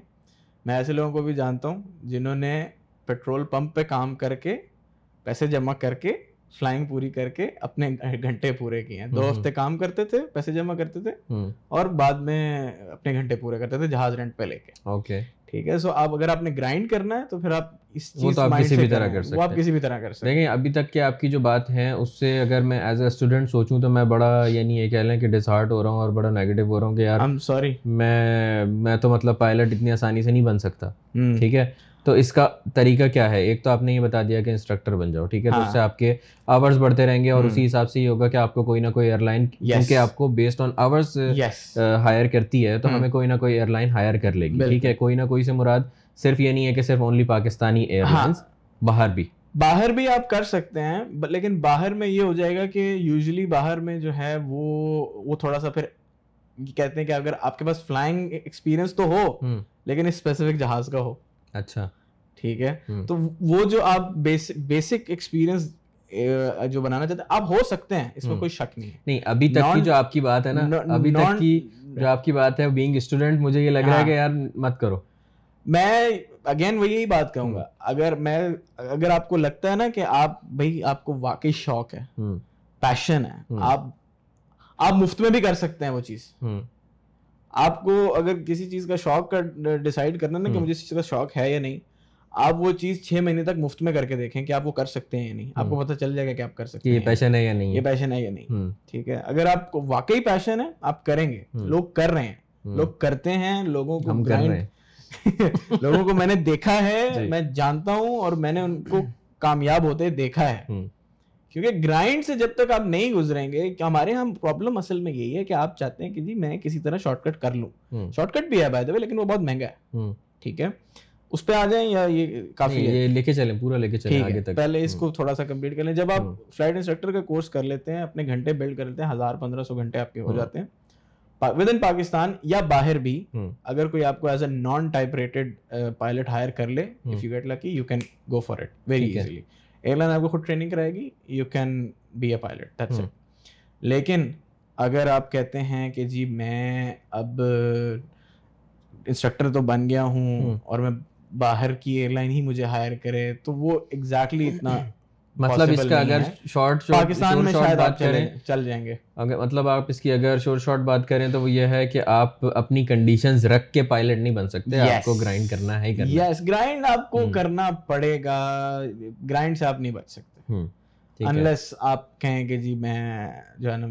میں ایسے لوگوں کو بھی جانتا ہوں جنہوں نے پیٹرول پمپ پہ کام کر کے پیسے جمع کر کے فلائنگ پوری کر کے اپنے گھنٹے پورے کیے ہیں۔ دو ہفتے کام کرتے تھے پیسے جمع کرتے تھے اور بعد میں اپنے گھنٹے پورے کرتے تھے جہاز رینٹ پہ لے کے۔ اوکے۔ ٹھیک ہے سو آپ اگر آپ نے گرائنڈ کرنا ہے تو پھر آپ اس تو آپ کسی بھی طرح کر سکتے آپ کسی بھی طرح کر سکتے دیکھیں ابھی تک کہ آپ کی جو بات ہے اس سے اگر میں ایز اے اسٹوڈنٹ سوچوں تو میں بڑا یعنی یہ کہہ لیں کہ ڈس ہارٹ ہو رہا ہوں اور بڑا نیگیٹو ہو رہا ہوں کہ یار سوری میں میں تو مطلب پائلٹ اتنی آسانی سے نہیں بن سکتا۔ ٹھیک ہے؟ تو اس کا طریقہ کیا ہے؟ ایک تو آپ نے یہ بتا دیا کہ انسٹرکٹر بن جاؤ ٹھیک ہے؟ تو اس سے آپ کے آورس بڑھتے رہیں گے اور اسی حساب سے یہ ہوگا کہ آپ کو کوئی نہ کوئی ایئر لائن کیونکہ آپ کو بیسڈ آن آورس ہائر کرتی ہے تو ہمیں کوئی نہ کوئی ایئر لائن ہائر کر لے گی ٹھیک ہے؟ کوئی نہ کوئی سے مراد صرف یہ نہیں ہے کہ صرف اونلی پاکستانی ایئر لائنس باہر بھی۔ باہر بھی آپ کر سکتے ہیں لیکن باہر میں یہ ہو جائے گا کہ یوزلی باہر میں جو ہے وہ وہ تھوڑا سا پھر کہتے ہیں کہ اگر آپ کے پاس فلائنگ ایکسپیرینس تو ہو لیکن اسپیسیفک جہاز کا ہو۔ اچھا۔ ٹھیک ہے؟ تو وہ جو آپ بیسک ایکسپیرینس جو بنانا چاہتے ہیں آپ ہو سکتے ہیں اس میں کوئی شک نہیں نہیں ابھی تک کی جو آپ کی بات ہے نا ابھی تک کی جو آپ کی بات ہے بینگ اسٹوڈنٹ مجھے یہ لگ رہا ہے کہ یار مت کرو۔ میں اگین وہ یہی بات کہوں گا۔ اگر میں اگر آپ کو لگتا ہے نا کہ آپ بھائی آپ کو واقعی شوق ہے پیشن ہے آپ آپ مفت میں بھی کر سکتے ہیں وہ چیز۔ آپ کو اگر کسی چیز کا شوق کا ڈیسائڈ کرنا نا کہ مجھے اس چیز کا شوق ہے یا نہیں آپ وہ چیز چھ مہینے تک مفت میں کر کے دیکھیں کہ آپ وہ کر سکتے ہیں یا نہیں۔ آپ کو پتہ چل جائے گا کہ آپ کر سکتے ہیں یہ پیشن ہے یا نہیں یہ پیشن ہے یا نہیں۔ ٹھیک ہے۔ اگر آپ کو واقعی پیشن ہے آپ کریں گے۔ لوگ کر رہے ہیں۔ لوگ کرتے ہیں لوگوں کو *laughs* لوگوں کو میں نے دیکھا ہے *laughs* جی۔ میں جانتا ہوں اور میں نے ان کو کامیاب ہوتے دیکھا ہے۔ کیونکہ گرائنڈ سے جب تک آپ نہیں گزریں گے کہ ہمارے یہاں پرابلم اصل میں یہی ہے کہ آپ چاہتے ہیں کہ جی میں کسی طرح شارٹ کٹ کر لوں۔ شارٹ کٹ بھی ہے بائی دا لیکن وہ بہت مہنگا ہے۔ ٹھیک ہے۔ اس پہ آ جائیں یا یہ کافی ہے؟ لے کے چلیں پورا لے کے چلیں آگے تک۔ پہلے اس کو تھوڑا سا کمپلیٹ کر لیں۔ جب آپ فلائٹ انسٹرکٹر کا کورس کر لیتے ہیں اپنے گھنٹے بلڈ کر لیتے ہیں ہزار پندرہ سو گھنٹے آپ کے ہو جاتے ہیں۔ ود ان پاکستان یا باہر بھی اگر کوئی آپ کو as a non type rated pilot hire کر لے if you get lucky you can go for it very easily airline آپ کو خود ٹریننگ کرائے گی you can be a pilot that's it لیکن اگر آپ کہتے ہیں کہ جی میں اب انسٹرکٹر تو بن گیا ہوں۔ اور میں باہر کی ایئر لائن ہی مجھے ہائر کرے تو وہ ایگزیکٹلی اتنا *clears throat* مطلب اس کا اگر شارٹ پاکستان میں شاید آپ چل جائیں گے۔ مطلب آپ اس کی اگر شورٹ شارٹ بات کریں تو وہ یہ ہے کہ آپ اپنی کنڈیشنز رکھ کے پائلٹ نہیں بن سکتے۔ آپ کو گرائنڈ کرنا ہے یس گرائنڈ آپ کو کرنا پڑے گا۔ گرائنڈ سے آپ نہیں بچ سکتے۔ انلیس آپ کہیں کہ جی میں جو ہے نا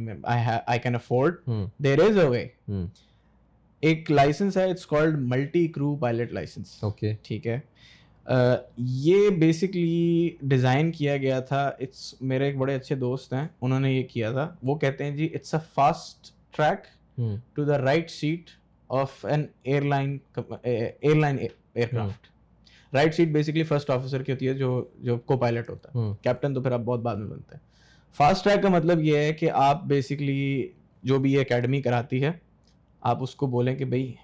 آئی کین افورڈ دیر از اے وے ایک لائسنس ہے it's called multi crew pilot licence okay ٹھیک ہے۔ یہ بیسکلی ڈیزائن کیا گیا تھا۔ اٹس میرے ایک بڑے اچھے دوست ہیں انہوں نے یہ کیا تھا۔ وہ کہتے ہیں جی it's a fast track to the right seat of an airline airline aircraft right seat basically first officer کی ہوتی ہے جو جو کو پائلٹ ہوتا ہے۔ کیپٹن تو پھر آپ بہت بعد میں بنتے ہیں فاسٹ ٹریک کا مطلب یہ ہے کہ آپ بیسکلی جو بھی یہ اکیڈمی کراتی ہے آپ اس کو بولیں کہ بھائی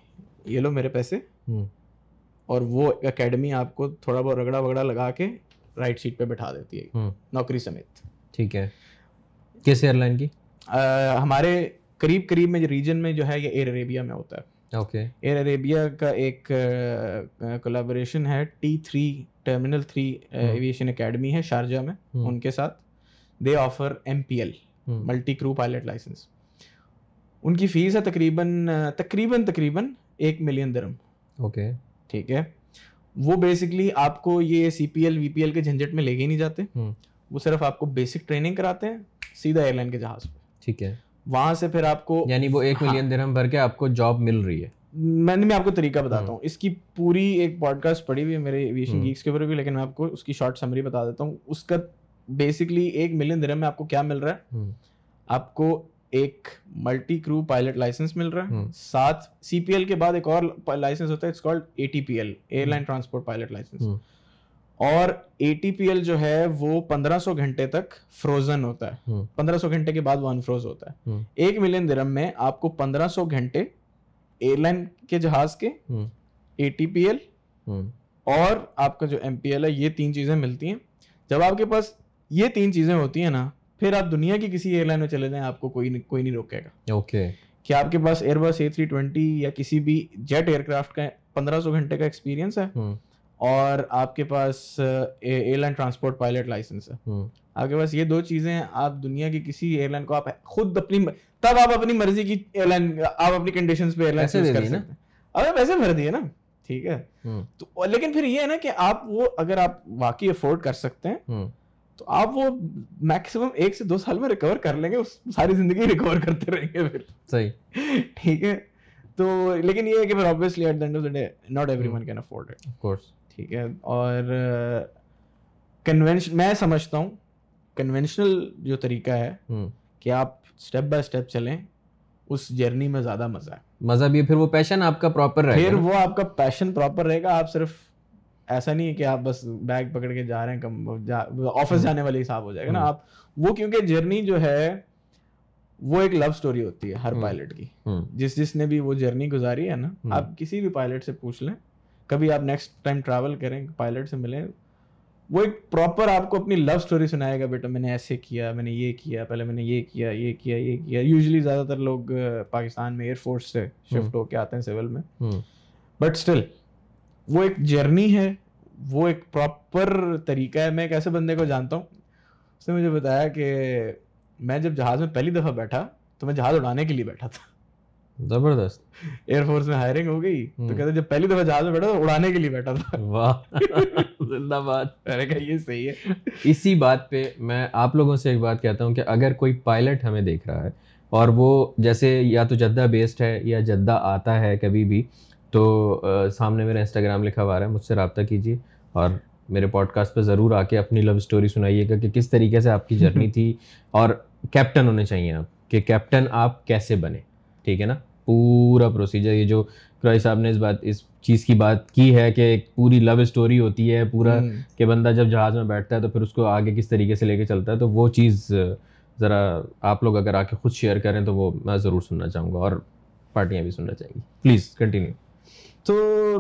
یہ لو میرے پیسے۔ اور وہ اکیڈمی آپ کو تھوڑا بہت رگڑا وگڑا لگا کے رائٹ سیٹ پہ بٹھا دیتی ہے۔ نوکری سمیت۔ ٹھیک ہے۔ کس ایئر لائن کی ہمارے قریب قریب میں ریجن میں جو ہے یہ ایئر اریبیا میں ہوتا ہے۔ اوکے۔ ایئر اریبیا کا ایک کولیبوریشن ہے۔ T three terminal three aviation academy ہے شارجہ میں۔ ان کے ساتھ۔ They offer M P L multi crew pilot licence ان کی فیس ہے تقریباً تقریباً تقریباً ایک ملین درم۔ اوکے۔ ٹھیک ہے۔ وہ بیسکلی آپ کو یہ سی پی ایل وی پی ایل کے جھنجٹ میں لے کے نہیں جاتے۔ وہ صرف آپ کو بیسک ٹریننگ کراتے ہیں سیدھا ایئر لائن کے جہاز پہ۔ ٹھیک ہے۔ وہاں سے پھر آپ کو یعنی وہ ایک ملین درہم بھر کے آپ کو جاب مل رہی ہے۔ میں نے میں آپ کو طریقہ بتاتا ہوں۔ اس کی پوری ایک پوڈ کاسٹ پڑھی ہوئی ہے میرے ایویشن گیکس کے اوپر بھی لیکن میں آپ کو اس کی شارٹ سمری بتا دیتا ہوں۔ اس کا بیسکلی ایک ملین درہم میں آپ کو کیا مل رہا ہے؟ آپ کو ایک ملٹی کرو پائلٹ لائسنس مل رہا ہے۔ ساتھ سی پی ایل کے بعد ایک اور لائسنس ہوتا ہے it's called A T P L airline transport pilot licence اور اے ٹی پی ایل جو ہے وہ پندرہ سو گھنٹے تک فروزن ہوتا ہے۔ پندرہ سو گھنٹے کے بعد وہ انفروز ہوتا ہے۔ ایک ملین درم میں آپ کو پندرہ سو گھنٹے ایئر لائن کے جہاز کے اے ٹی پی ایل اور آپ کا جو ایم پی ایل ہے یہ تین چیزیں ملتی ہیں۔ جب آپ کے پاس یہ تین چیزیں ہوتی ہیں نا پھر آپ دنیا کی کسی ایئر لائن میں چلے جائیں آپ کو کوئی کوئی نہیں روکے گا۔ اوکے کہ آپ کے پاس ایئر بس اے تھری ٹوینٹی یا کسی بھی جیٹ ایئر کرافٹ کا پندرہ سو گھنٹے کا ایکسپیرینس ہے اور آپ کے پاس airline transport pilot licence ہے۔ آپ کے پاس یہ دو چیزیں آپ دنیا کی کسی ایئر لائن کو آپ خود اپنی تب آپ اپنی مرضی کی ایئر لائن آپ اپنی کنڈیشن پہ ایئر لائن کر سکتے ہیں۔ اب پیسے بھر دیے نا ٹھیک ہے۔ تو لیکن پھر یہ ہے نا کہ آپ وہ اگر آپ واقعی افورڈ کر سکتے ہیں تو آپ وہ میکسیمم ایک سے دو سال میں ریکور کر لیں گے ساری زندگی ریکور کرتے رہیں گے پھر۔ صحیح۔ ٹھیک ہے؟ تو لیکن یہ ہے کہ پھر obviously at the end of the day not everyone can afford it course ٹھیک ہے؟ اور کنونشن میں سمجھتا ہوں کنونشنل جو طریقہ ہے کہ آپ اسٹیپ بائی اسٹیپ چلیں اس جرنی میں زیادہ مزہ ہے۔ مزہ بھی پھر وہ پیشن آپ کا پراپر رہے پھر وہ آپ کا پیشن پراپر رہے گا آپ صرف ایسا نہیں ہے کہ آپ بس بیگ پکڑ کے جا رہے ہیں آفس جانے والے حساب ہو جائے گا نا آپ۔ وہ کیونکہ جرنی جو ہے وہ ایک لو اسٹوری ہوتی ہے ہر پائلٹ کی۔ جس جس نے بھی وہ جرنی گزاری ہے نا آپ کسی بھی پائلٹ سے پوچھ لیں۔ کبھی آپ نیکسٹ ٹائم ٹریول کریں پائلٹ سے ملیں وہ ایک پراپر آپ کو اپنی لو اسٹوری سنائے گا بیٹا میں نے ایسے کیا میں نے یہ کیا پہلے میں نے یہ کیا یہ کیا یہ کیا۔ یوزلی زیادہ تر لوگ پاکستان میں ایئر فورس سے شفٹ ہو کے آتے ہیں سول میں۔ بٹ اسٹل وہ ایک جرنی ہے۔ وہ ایک پراپر طریقہ ہے میں ایک ایسے بندے کو جانتا ہوں اس نے مجھے بتایا کہ میں جب جہاز میں پہلی دفعہ بیٹھا تو میں جہاز اڑانے کے لیے بیٹھا تھا۔ زبردست۔ ایئر فورس میں ہائرنگ ہو گئی تو کہتے جب پہلی دفعہ جہاز میں بیٹھا تو اڑانے کے لیے بیٹھا تھا۔ واہ۔ *laughs* زندہ باد۔ میں نے کہا یہ صحیح ہے۔ اسی بات پہ میں آپ لوگوں سے ایک بات کہتا ہوں کہ اگر کوئی پائلٹ ہمیں دیکھ رہا ہے اور وہ جیسے یا تو جدہ بیسڈ ہے یا جدہ آتا ہے کبھی بھی تو سامنے میرا انسٹاگرام لکھا ہوا ہے مجھ سے رابطہ کیجیے۔ اور میرے پوڈ کاسٹ پہ ضرور آ کے اپنی لو اسٹوری سنائیے گا کہ کس طریقے سے آپ کی جرنی تھی اور کیپٹن ہونے چاہیے آپ کہ کیپٹن آپ کیسے بنے ٹھیک ہے نا؟ پورا پروسیجر یہ جو کرائی صاحب نے اس بات اس چیز کی بات کی ہے کہ ایک پوری لو اسٹوری ہوتی ہے پورا کہ بندہ جب جہاز میں بیٹھتا ہے تو پھر اس کو آگے کس طریقے سے لے کے چلتا ہے تو وہ چیز ذرا آپ لوگ اگر آ کے خود شیئر کریں تو وہ میں ضرور سننا چاہوں گا اور پارٹیاں بھی سننا چاہیں گی۔ پلیز کنٹینیو تو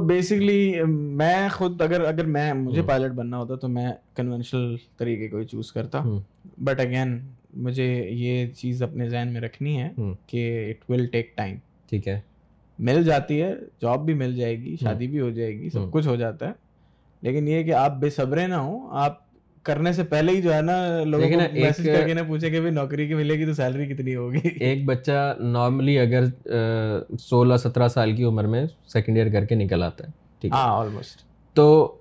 بیسکلی میں خود اگر اگر میں مجھے پائلٹ بننا ہوتا تو میں کنونشنل طریقے کو ہی چوز کرتا۔ بٹ اگین مجھے یہ چیز اپنے ذہن میں رکھنی ہے کہ اٹ ول ٹیک ٹائم ٹھیک ہے۔ مل جاتی ہے جاب بھی مل جائے گی شادی بھی ہو جائے گی سب کچھ ہو جاتا ہے۔ لیکن یہ کہ آپ بے صبرے نہ ہوں آپ کرنے سے پہلے ہی جو ہے نا لوگوں کو میسج کر کے نہ پوچھے کہ نوکری کی ملے گی تو سیلری کتنی ہوگی؟ ایک بچہ نارملی اگر سولہ سترہ سال کی عمر میں سیکنڈ ایئر کر کے نکل آتا ہے ٹھیک ہاں آلموسٹ تو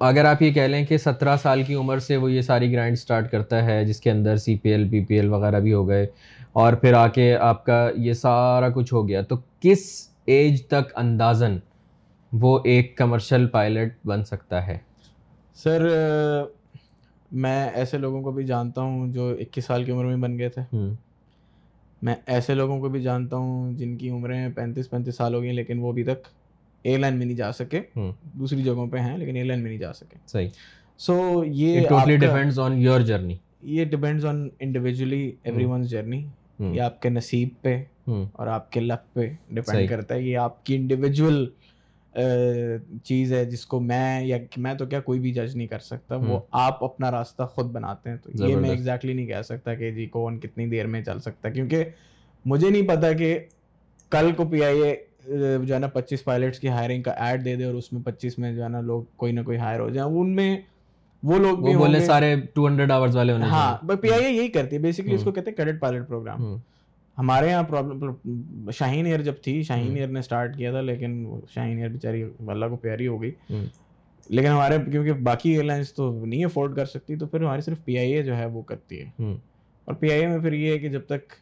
اگر آپ یہ کہہ لیں کہ سترہ سال کی عمر سے وہ یہ ساری گرائنڈ اسٹارٹ کرتا ہے جس کے اندر سی P L P P L وغیرہ بھی ہو گئے اور پھر آ کے آپ کا یہ سارا کچھ ہو گیا تو کس ایج تک اندازن وہ ایک کمرشل پائلٹ بن سکتا ہے؟ سر میں ایسے لوگوں کو بھی جانتا ہوں جو اکیس سال کی عمر میں بن گئے تھے۔ میں ایسے لوگوں کو بھی جانتا ہوں جن کی عمریں پینتیس پینتیس سال ہو گئی لیکن وہ ابھی تک ایئر لائن میں نہیں جا سکے۔ دوسری جگہوں پہ ہیں لیکن ایئر لائن میں نہیں جا سکے۔ صحیح۔ سو یہ ڈیپینڈز آن یور جرنی یہ depends on individually everyone's journey یہ آپ کے نصیب پہ اور آپ کے لک پہ ڈپینڈ کرتا ہے۔ یہ آپ کی انڈیویجول چیز ہے جس کو میں یا میں تو کیا کوئی بھی جج نہیں کر سکتا وہ آپ اپنا راستہ خود بناتے ہیں۔ تو یہ میں ایگزیکٹلی نہیں کہہ سکتا کہ جی کون کتنی دیر میں چل سکتا کیونکہ مجھے نہیں پتا کہ کل کو پی آئی اے جو ہے نا پچیس پائلٹس کی ہائرنگ کا ایڈ دے دے اور اس میں پچیس میں جو ہے نا لوگ کوئی نہ کوئی ہائر ہو جائیں۔ ان میں وہ لوگ بھی بولے سارے ٹو ہنڈریڈ آورز والے ہاں پی آئی اے یہی کرتی ہے۔ بیسکلی اس کو کہتے ہیں کیڈٹ پائلٹ پروگرام ہمارے یہاں پرابلم شاہین ایئر جب تھی شاہین ایئر نے اسٹارٹ کیا تھا لیکن شاہین ایئر بیچاری اللہ کو پیاری ہو گئی۔ لیکن ہمارے کیونکہ باقی ایئر لائنس تو نہیں افورڈ کر سکتی تو پھر ہماری صرف پی آئی اے جو ہے وہ کرتی ہے۔ اور پی آئی اے میں پھر یہ ہے کہ جب تک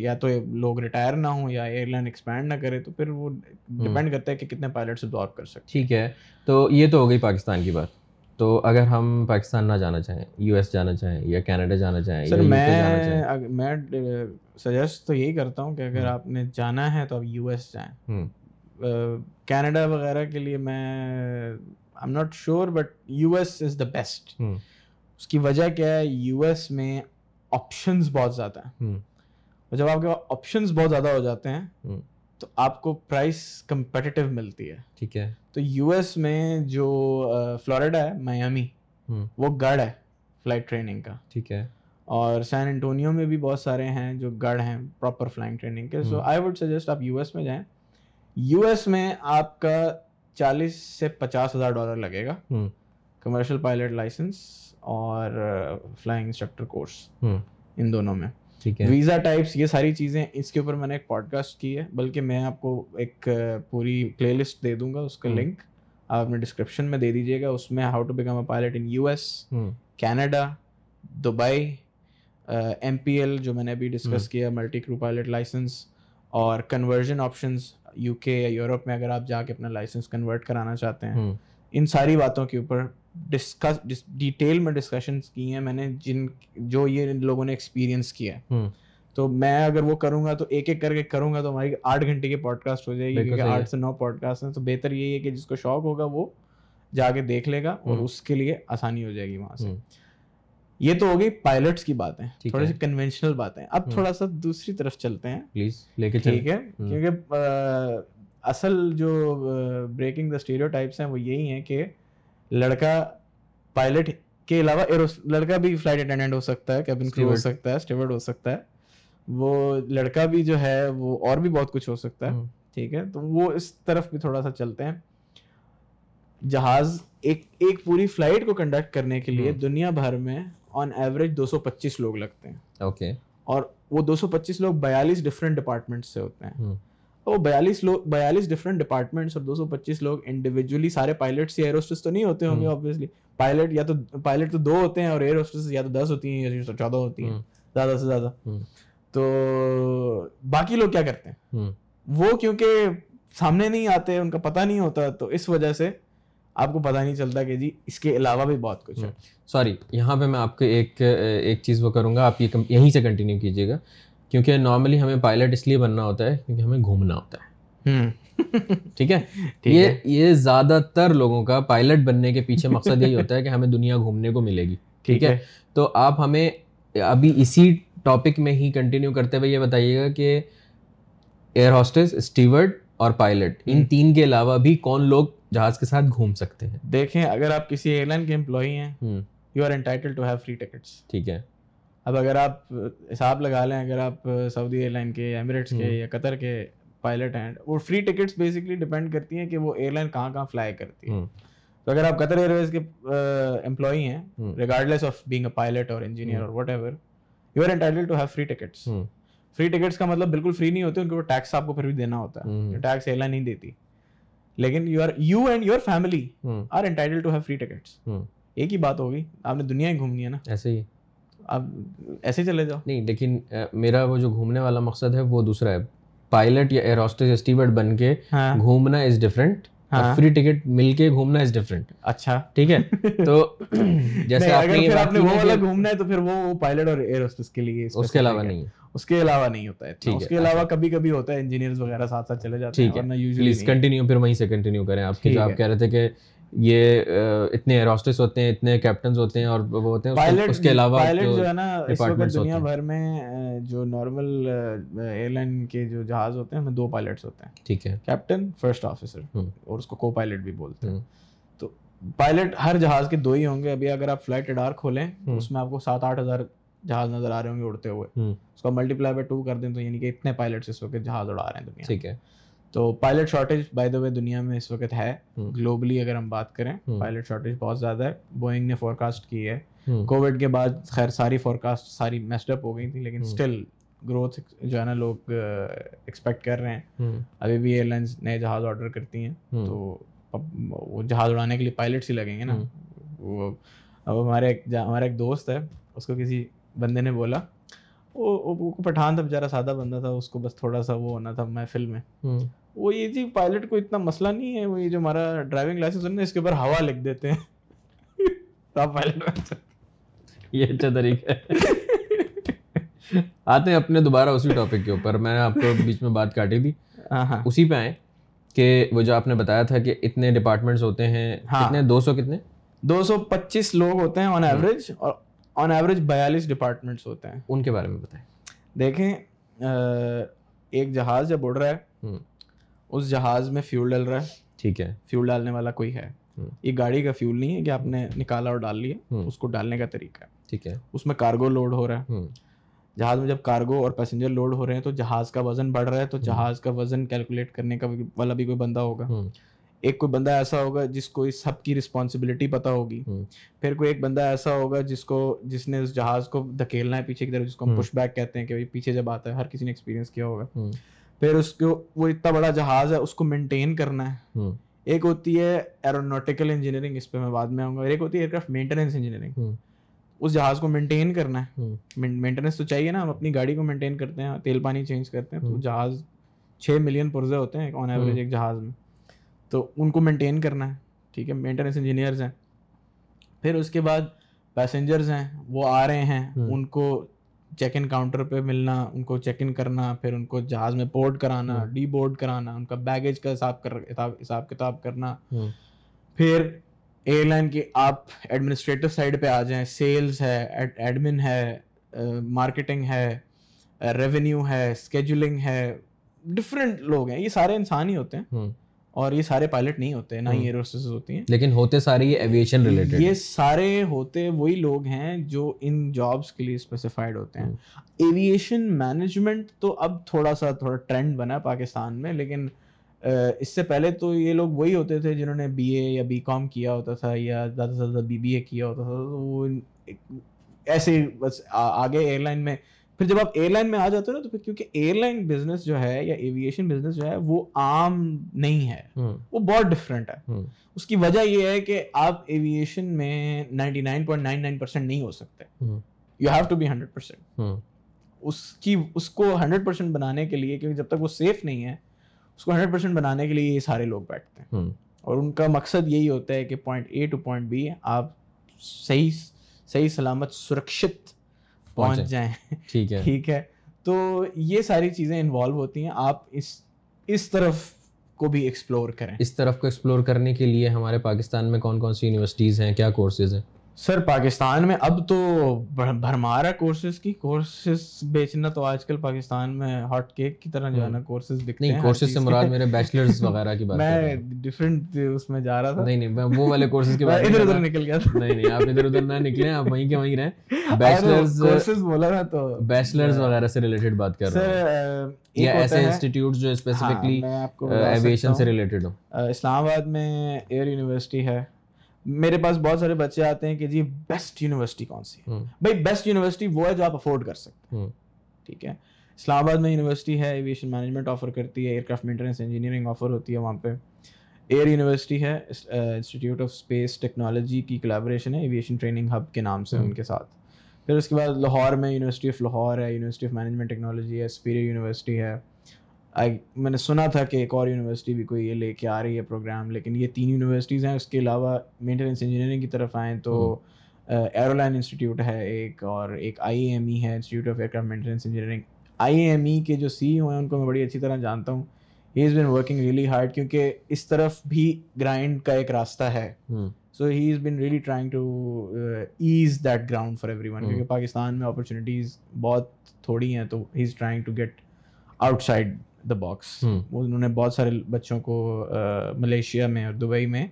یا تو لوگ ریٹائر نہ ہوں یا ایئر لائن ایکسپینڈ نہ کرے تو پھر وہ ڈپینڈ کرتا ہے کہ کتنے پائلٹس ابزارو کر سکتے ٹھیک ہے۔ تو یہ تو ہو گئی پاکستان کی بات۔ تو اگر ہم پاکستان نہ جانا چاہیں یو ایس جانا چاہیں یا کینیڈا جانا چاہیں سر میں میں سجیسٹ تو یہی کرتا ہوں کہ اگر آپ نے جانا ہے تو آپ یو ایس جائیں۔ کینیڈا وغیرہ کے لیے میں I am not sure but U S is the best اس کی وجہ کیا ہے؟ یو ایس میں آپشنز بہت زیادہ ہیں۔ اور جب آپ کے آپشنز بہت زیادہ ہو جاتے ہیں تو آپ کو پرائس کمپٹیٹیو ملتی ہے۔ ٹھیک ہے۔ تو یو ایس میں جو فلوریڈا ہے میامی وہ گڑھ ہے فلائٹ ٹریننگ کا۔ ٹھیک ہے۔ اور سین انٹونیو میں بھی بہت سارے ہیں جو گڑھ ہیں پراپر فلائنگ ٹریننگ کے۔ سو آئی ووڈ سجیسٹ آپ یو ایس میں جائیں۔ یو ایس میں آپ کا چالیس سے پچاس ہزار ڈالر لگے گا۔ کمرشل پائلٹ لائسنس اور فلائنگ انسٹرکٹر کورس ان دونوں میں۔ ویزا ٹائپس یہ ساری چیزیں اس کے اوپر میں نے ایک پوڈ کاسٹ کی ہے بلکہ میں آپ کو ایک پوری پلے لسٹ دے دوں گا اس کا لنک۔ آپ اپنے ڈسکرپشن میں دے دیجیے گا۔ اس میں how to become a pilot in U S Canada Dubai M P L جو میں نے ابھی ڈسکس کیا ملٹی کرو پائلٹ لائسنس اور کنورژن آپشنس یو کے یا یورپ میں اگر آپ جا کے اپنا لائسنس کنورٹ کرانا چاہتے ہیں۔ ان ساری باتوں کے اوپر ڈسکس ڈیٹیل میں ڈسکشنس کی ہیں. میں نے جن جو یہ لوگوں نے ایکسپیرینس کیا ہے. تو میں اگر وہ کروں گا تو ایک ایک کر کے کروں گا تو ہماری آٹھ گھنٹے کی پوڈ کاسٹ ہو جائے گی کیونکہ آٹھ سے نو پوڈ کاسٹ ہیں. تو بہتر یہی ہے کہ جس کو شوق ہوگا وہ جا کے دیکھ لے گا اور اس کے لیے آسانی ہو جائے گی وہاں سے. یہ تو ہو گئی پائلٹس کی باتیں. تھوڑی سی کنونشنل باتیں. اب تھوڑا سا دوسری طرف چلتے ہیں. پلیز لے کے ٹھیک ہے. کیونکہ اصل جو بریکنگ دا اسٹیریو ٹائپس ہیں وہ یہی ہیں کہ لڑکا پائلٹ کے علاوہ لڑکا بھی فلائٹ اٹینڈنٹ ہو سکتا ہے کیبن کرو ہو سکتا ہے اسٹیورڈ ہو سکتا ہے۔ وہ لڑکا بھی جو ہے وہ اور بھی بہت کچھ ہو سکتا ہے۔ ٹھیک ہے تو وہ اس طرف بھی تھوڑا سا چلتے ہیں۔ جہاز ایک ایک پوری فلائٹ کو کنڈکٹ کرنے کے لیے دنیا بھر میں آن ایوریج دو سو پچیس لوگ لگتے ہیں۔ اوکے اور وہ دو سو پچیس لوگ بیالیس ڈفرینٹ ڈپارٹمنٹ سے ہوتے ہیں۔ وہ بیالیس لوگ بیالیس ڈفرینٹ ڈپارٹمنٹس اور دو سو پچیس لوگ انڈیویجولی سارے پائلٹس یا ایئر تو نہیں ہوتے ہوں گے آبویسلی پائلٹ یا تو پائلٹ تو دو ہوتے ہیں اور ایئر ہوسٹس یا تو دس ہوتی ہیں یا چودہ ہوتی ہیں۔ زیادہ سے زیادہ۔ تو باقی لوگ کیا کرتے ہیں؟ وہ کیونکہ سامنے نہیں آتے ان کا پتہ نہیں ہوتا تو اس وجہ سے آپ کو پتہ نہیں چلتا کہ جی اس کے علاوہ بھی بہت کچھ ہے۔ سوری یہاں پہ میں آپ کو ایک ایک چیز وہ کروں گا آپ یہ یہیں سے کنٹینیو کیجیے گا۔ کیونکہ نارملی ہمیں پائلٹ اس لیے بننا ہوتا ہے کیونکہ ہمیں گھومنا ہوتا ہے۔ ٹھیک ہے؟ *laughs* یہ یہ زیادہ تر لوگوں کا پائلٹ بننے کے پیچھے مقصد یہی ہوتا ہے کہ ہمیں دنیا گھومنے کو ملے گی۔ ٹھیک ہے؟ تو آپ ہمیں ابھی اسی ٹاپک میں ہی کنٹینیو کرتے ہوئے یہ بتائیے گا کہ ایئر ہاسٹس اسٹیورڈ اور پائلٹ ان تین کے علاوہ بھی کون لوگ جہاز کے ساتھ گھوم سکتے ہیں؟ دیکھیں اگر آپ کسی ایئر لائن کے امپلائی ہیں you are entitled to have free tickets ٹھیک ہے۔ اب اگر آپ حساب لگا لیں اگر آپ سعودی ایئر لائن کے ایمریٹس کے یا قطر کے پائلٹ ہیں وہ فری ٹکٹس بیسکلی ڈپینڈ کرتی ہیں کہ وہ ایئر لائن کہاں کہاں فلائی کرتی ہے تو اگر آپ قطر ایئر ویز کے امپلائی ہیں regardless of being a pilot اور انجینئر اور whatever you are entitled to have free tickets free tickets کا مطلب بالکل فری نہیں ہوتے ان کو ٹیکس آپ کو پھر بھی دینا ہوتا ہے۔ ٹیکس ایئر لائن نہیں دیتی۔ لیکن you are you and your family are entitled to have free tickets ایک ہی بات ہوگی آپ نے دنیا ہی گھومنی ہے نا۔ ایسے ہی۔ آپ ایسے چلے جاؤ۔ نہیں لیکن میرا وہ جو گھومنے والا مقصد ہے وہ دوسرا ہے۔ پائلٹ یا ایئر ہاسٹس اسٹیورڈ بن کے گھومنا از ڈفرینٹ فری ٹکٹ مل کے گھومنا از ڈفرینٹ اچھا۔ ٹھیک ہے؟ تو *laughs* جیسے آپ نے وہ والا گھومنا ہے تو پھر وہ پائلٹ اور ایئر ہوسٹس کے لیے اس کے علاوہ نہیں ہے۔ اس کے علاوہ نہیں ہوتا ہے۔ اس کے علاوہ کبھی کبھی ہوتا ہے انجینئرز وغیرہ ساتھ ساتھ چلے جاتے ہیں پلیز کنٹینیو پھر وہیں سے کنٹینیو کریں۔ آپ کی جو آپ کہہ رہے تھے کہ یہ اتنے ایئر ہاسٹس ہوتے ہیں اتنے کیپٹنز ہوتے ہیں اور وہ ہوتے ہیں اس کے علاوہ پائلٹ جو ہے نا اس وقت دنیا بھر میں جو نارمل ایئر لائن کے جو جہاز ہوتے ہیں ہمیں دو پائلٹس ہوتے ہیں۔ ٹھیک ہے۔ کیپٹن فرسٹ آفیسر اور اس کو کو پائلٹ بھی بولتے ہیں۔ تو پائلٹ ہر جہاز کے دو ہی ہوں گے۔ ابھی اگر آپ فلائٹ اڈار کھولیں اس میں آپ کو سات آٹھ ہزار جہاز نظر آ رہے ہوں گے اڑتے ہوئے۔ اس کو ملٹی پلائی بائی ٹو کر دیں تو یعنی کہ اتنے پائلٹس اس وقت جہاز اڑا رہے ہیں دنیا۔ ٹھیک ہے۔ تو pilot shortage by the way دنیا میں اس وقت ہے۔ گلوبلی اگر ہم بات کریں پائلٹ شارٹیج بہت زیادہ ہے۔ بوئنگ نے فور کاسٹ کی ہے۔ کووڈ کے بعد خیر ساری فور کاسٹ ساری میسڈ اپ ہو گئی تھی لیکن اسٹل گروتھ جو ہے نا لوگ ایکسپیکٹ کر رہے ہیں۔ ابھی بھی ایئر لائنس نئے جہاز آرڈر کرتی ہیں۔ تو وہ جہاز اڑانے کے لیے پائلٹس ہی لگیں گے نا۔ وہ اب ہمارے ایک ہمارا ایک دوست ہے اس کو کسی بندے نے بولا۔ وہ پٹھان تھا بیچارہ سادہ بندہ تھا اس کو بس تھوڑا سا وہ ہونا تھا محفل میں۔ وہ یہ جی پائلٹ کو اتنا مسئلہ نہیں ہے وہ یہ جو ہمارا ڈرائیونگ لائسنس ہے اس کے اوپر ہوا لکھ دیتے ہیں۔ *laughs* پائلٹ یہ اچھا طریقہ ہے۔ آتے ہیں اپنے دوبارہ اسی ٹاپک کے اوپر۔ میں نے آپ کو بیچ میں بات کاٹی تھی۔ ہاں، ہاں۔ اسی پہ آئے کہ وہ جو آپ نے بتایا تھا کہ اتنے ڈپارٹمنٹس ہوتے ہیں ہاں۔ کتنے؟ دو سو کتنے؟ دو سو پچیس لوگ ہوتے ہیں آن ایوریج اور آن ایوریج بیالیس ڈپارٹمنٹس ہوتے ہیں۔ ان کے بارے میں بتائیں۔ دیکھیں ایک جہاز جب اڑ رہا ہے اس جہاز میں فیول ڈل رہا ہے۔ ٹھیک ہے۔ فیول ڈالنے والا کوئی ہے۔ یہ گاڑی کا فیول نہیں ہے کہ آپ نے نکالا اور ڈال لیا۔ اس کو ڈالنے کا طریقہ ہے۔ ٹھیک ہے۔ اس میں کارگو لوڈ ہو رہا ہے۔ جہاز میں جب کارگو اور پیسنجر لوڈ ہو رہے ہیں تو جہاز کا وزن بڑھ رہا ہے تو جہاز کا وزن کیلکولیٹ کرنے کا والا بھی کوئی بندہ ہوگا۔ ایک کوئی بندہ ایسا ہوگا جس کو اس سب کی رسپانسبلٹی پتہ ہوگی۔ پھر کوئی ایک بندہ ایسا ہوگا جس کو جس نے اس جہاز کو دھکیلنا ہے پیچھے کی طرف جس کو ہم پش بیک کہتے ہیں کہ پیچھے جب آتا ہے ہر کسی نے ایکسپیرینس کیا ہوگا۔ پھر اس کو وہ اتنا بڑا جہاز ہے اس کو مینٹین کرنا ہے۔ ایک ہوتی ہے ایرونوٹیکل انجینئرنگ اس پہ میں بعد میں آؤں گا۔ ایک ہوتی ہے ایئرکرافٹ مینٹیننس انجینئرنگ اس جہاز کو مینٹین کرنا ہے۔ مینٹیننس تو چاہیے نا ہم اپنی گاڑی کو مینٹین کرتے ہیں تیل پانی چینج کرتے ہیں تو جہاز چھ ملین پرزے ہوتے ہیں آن ایوریج ایک جہاز میں۔ تو ان کو مینٹین کرنا ہے ٹھیک ہے؟ مینٹیننس انجینئرز ہیں۔ پھر اس کے بعد پیسنجرز ہیں وہ آ رہے ہیں۔ ان کو چیک ان کاؤنٹر پہ ملنا ان کو چیک ان کرنا پھر ان کو جہاز میں پورٹ کرانا ڈی بورڈ کرانا ان کا بیگیج کا حساب کر حساب کتاب کرنا۔ پھر ایئر لائن کی آپ ایڈمنسٹریٹو سائڈ پہ آ جائیں۔ سیلز ہے ایڈمن ہے مارکیٹنگ ہے ریونیو ہے اسکیجولنگ ہے۔ ڈفرینٹ لوگ ہیں۔ یہ سارے انسان ہی ہوتے ہیں۔ اور یہ سارے پائلٹ نہیں ہوتے نہ ہی ایئر ہوتی ہیں۔ لیکن ہوتے سارے یہ ایویشن ریلیٹڈ یہ سارے ہوتے وہی لوگ ہیں جو ان جابس کے لیے اسپیسیفائڈ ہوتے ہیں۔ ایویشن مینجمنٹ تو اب تھوڑا سا تھوڑا ٹرینڈ بنا پاکستان میں لیکن اس سے پہلے تو یہ لوگ وہی ہوتے تھے جنہوں نے بی اے یا بی کام کیا ہوتا تھا یا زیادہ سے زیادہ بی بی اے کیا ہوتا تھا تو وہ ایسے بس آگے ایئر لائن میں پھر جب آپ ایئر لائن میں آ جاتے ہو نا تو پھر کیونکہ ایئر لائن بزنس جو ہے یا ایویشن بزنس جو ہے وہ عام نہیں ہے وہ بہت ڈفرینٹ ہے۔ اس کی وجہ یہ ہے کہ آپ ایویشن میں ninety nine point nine nine percent نہیں ہو سکتے۔ You have to be hundred percent اس کی اس کو ہنڈریڈ پرسینٹ بنانے کے لیے کیونکہ جب تک وہ سیف نہیں ہے اس کو ہنڈریڈ پرسینٹ بنانے کے لیے یہ سارے لوگ بیٹھتے ہیں۔ اور ان کا مقصد یہی ہوتا ہے کہ point A to point B آپ صحیح صحیح سلامت سرکشت پہنچ جائیں۔ ٹھیک ہے۔ ٹھیک ہے۔ تو یہ ساری چیزیں انوالو ہوتی ہیں۔ آپ اس اس طرف کو بھی ایکسپلور کریں۔ اس طرف کو ایکسپلور کرنے کے لیے ہمارے پاکستان میں کون کون سی یونیورسٹیز ہیں؟ کیا کورسز ہیں؟ سر پاکستان میں اب تو بھرمار ہے کورسز کی کورسز بیچنا تو آج کل پاکستان میں ہاٹ کیک کی طرح جو ہے نا کورسز دکھتے ہیں کورسز سے مراد میرے *laughs* بیچلرز وغیرہ کی بات میں ڈیفرنٹ اس میں جا رہا تھا۔ نہیں نہیں میں وہ والے کورسز کی بات ادھر ادھر نکل گیا تھا۔ نہیں نہیں آپ ادھر ادھر نہ نکلیں آپ وہیں کے وہیں رہیں۔ *laughs* بیچلرز کورسز بولا نا تو بیچلرز وغیرہ سے ریلیٹڈ بات کر رہا ہوں۔ یا ایسے انسٹیٹیوٹس جو اسپیسیفکلی ایویشن سے ریلیٹڈ ہو اسلام آباد میں ایئر یونیورسٹی ہے۔ میرے پاس بہت سارے بچے آتے ہیں کہ جی بیسٹ یونیورسٹی کون سی ہے؟ بھائی بیسٹ یونیورسٹی وہ ہے جو آپ افورڈ کر سکتے ہیں۔ ٹھیک ہے؟ اسلام آباد میں یونیورسٹی ہے ایویشن مینجمنٹ آفر کرتی ہے aircraft maintenance engineering offer ہوتی ہے وہاں پہ۔ ایئر یونیورسٹی ہے انسٹیٹیوٹ آف اسپیس ٹیکنالوجی کی کلیبریشن ہے ایویشن ٹریننگ ہب کے نام سے ان کے ساتھ۔ پھر اس کے بعد لاہور میں یونیورسٹی آف لاہور ہے یونیورسٹی آف مینجمنٹ ٹیکنالوجی ہے اسپیریئر یونیورسٹی ہے۔ میں نے سنا تھا کہ ایک اور یونیورسٹی بھی کوئی یہ لے کے آ رہی ہے پروگرام لیکن یہ تین یونیورسٹیز ہیں اس کے علاوہ مینٹیننس انجینئرنگ کی طرف آئیں تو ایرو لائن انسٹیٹیوٹ ہے ایک اور ایک آئی اے ایم ای ہے institute of air maintenance engineering I A M E کے جو سی او ہیں ان کو میں بڑی اچھی طرح جانتا ہوں۔ He is been working really hard کیونکہ اس طرف بھی گرائنڈ کا ایک راستہ ہے۔ So he is been really trying to ease that ground for everyone کیونکہ پاکستان میں اپرچونیٹیز بہت تھوڑی ہیں تو he is trying to get outside the box وہ انہوں نے بہت سارے بچوں کو ملیشیا میں اور دبئی میں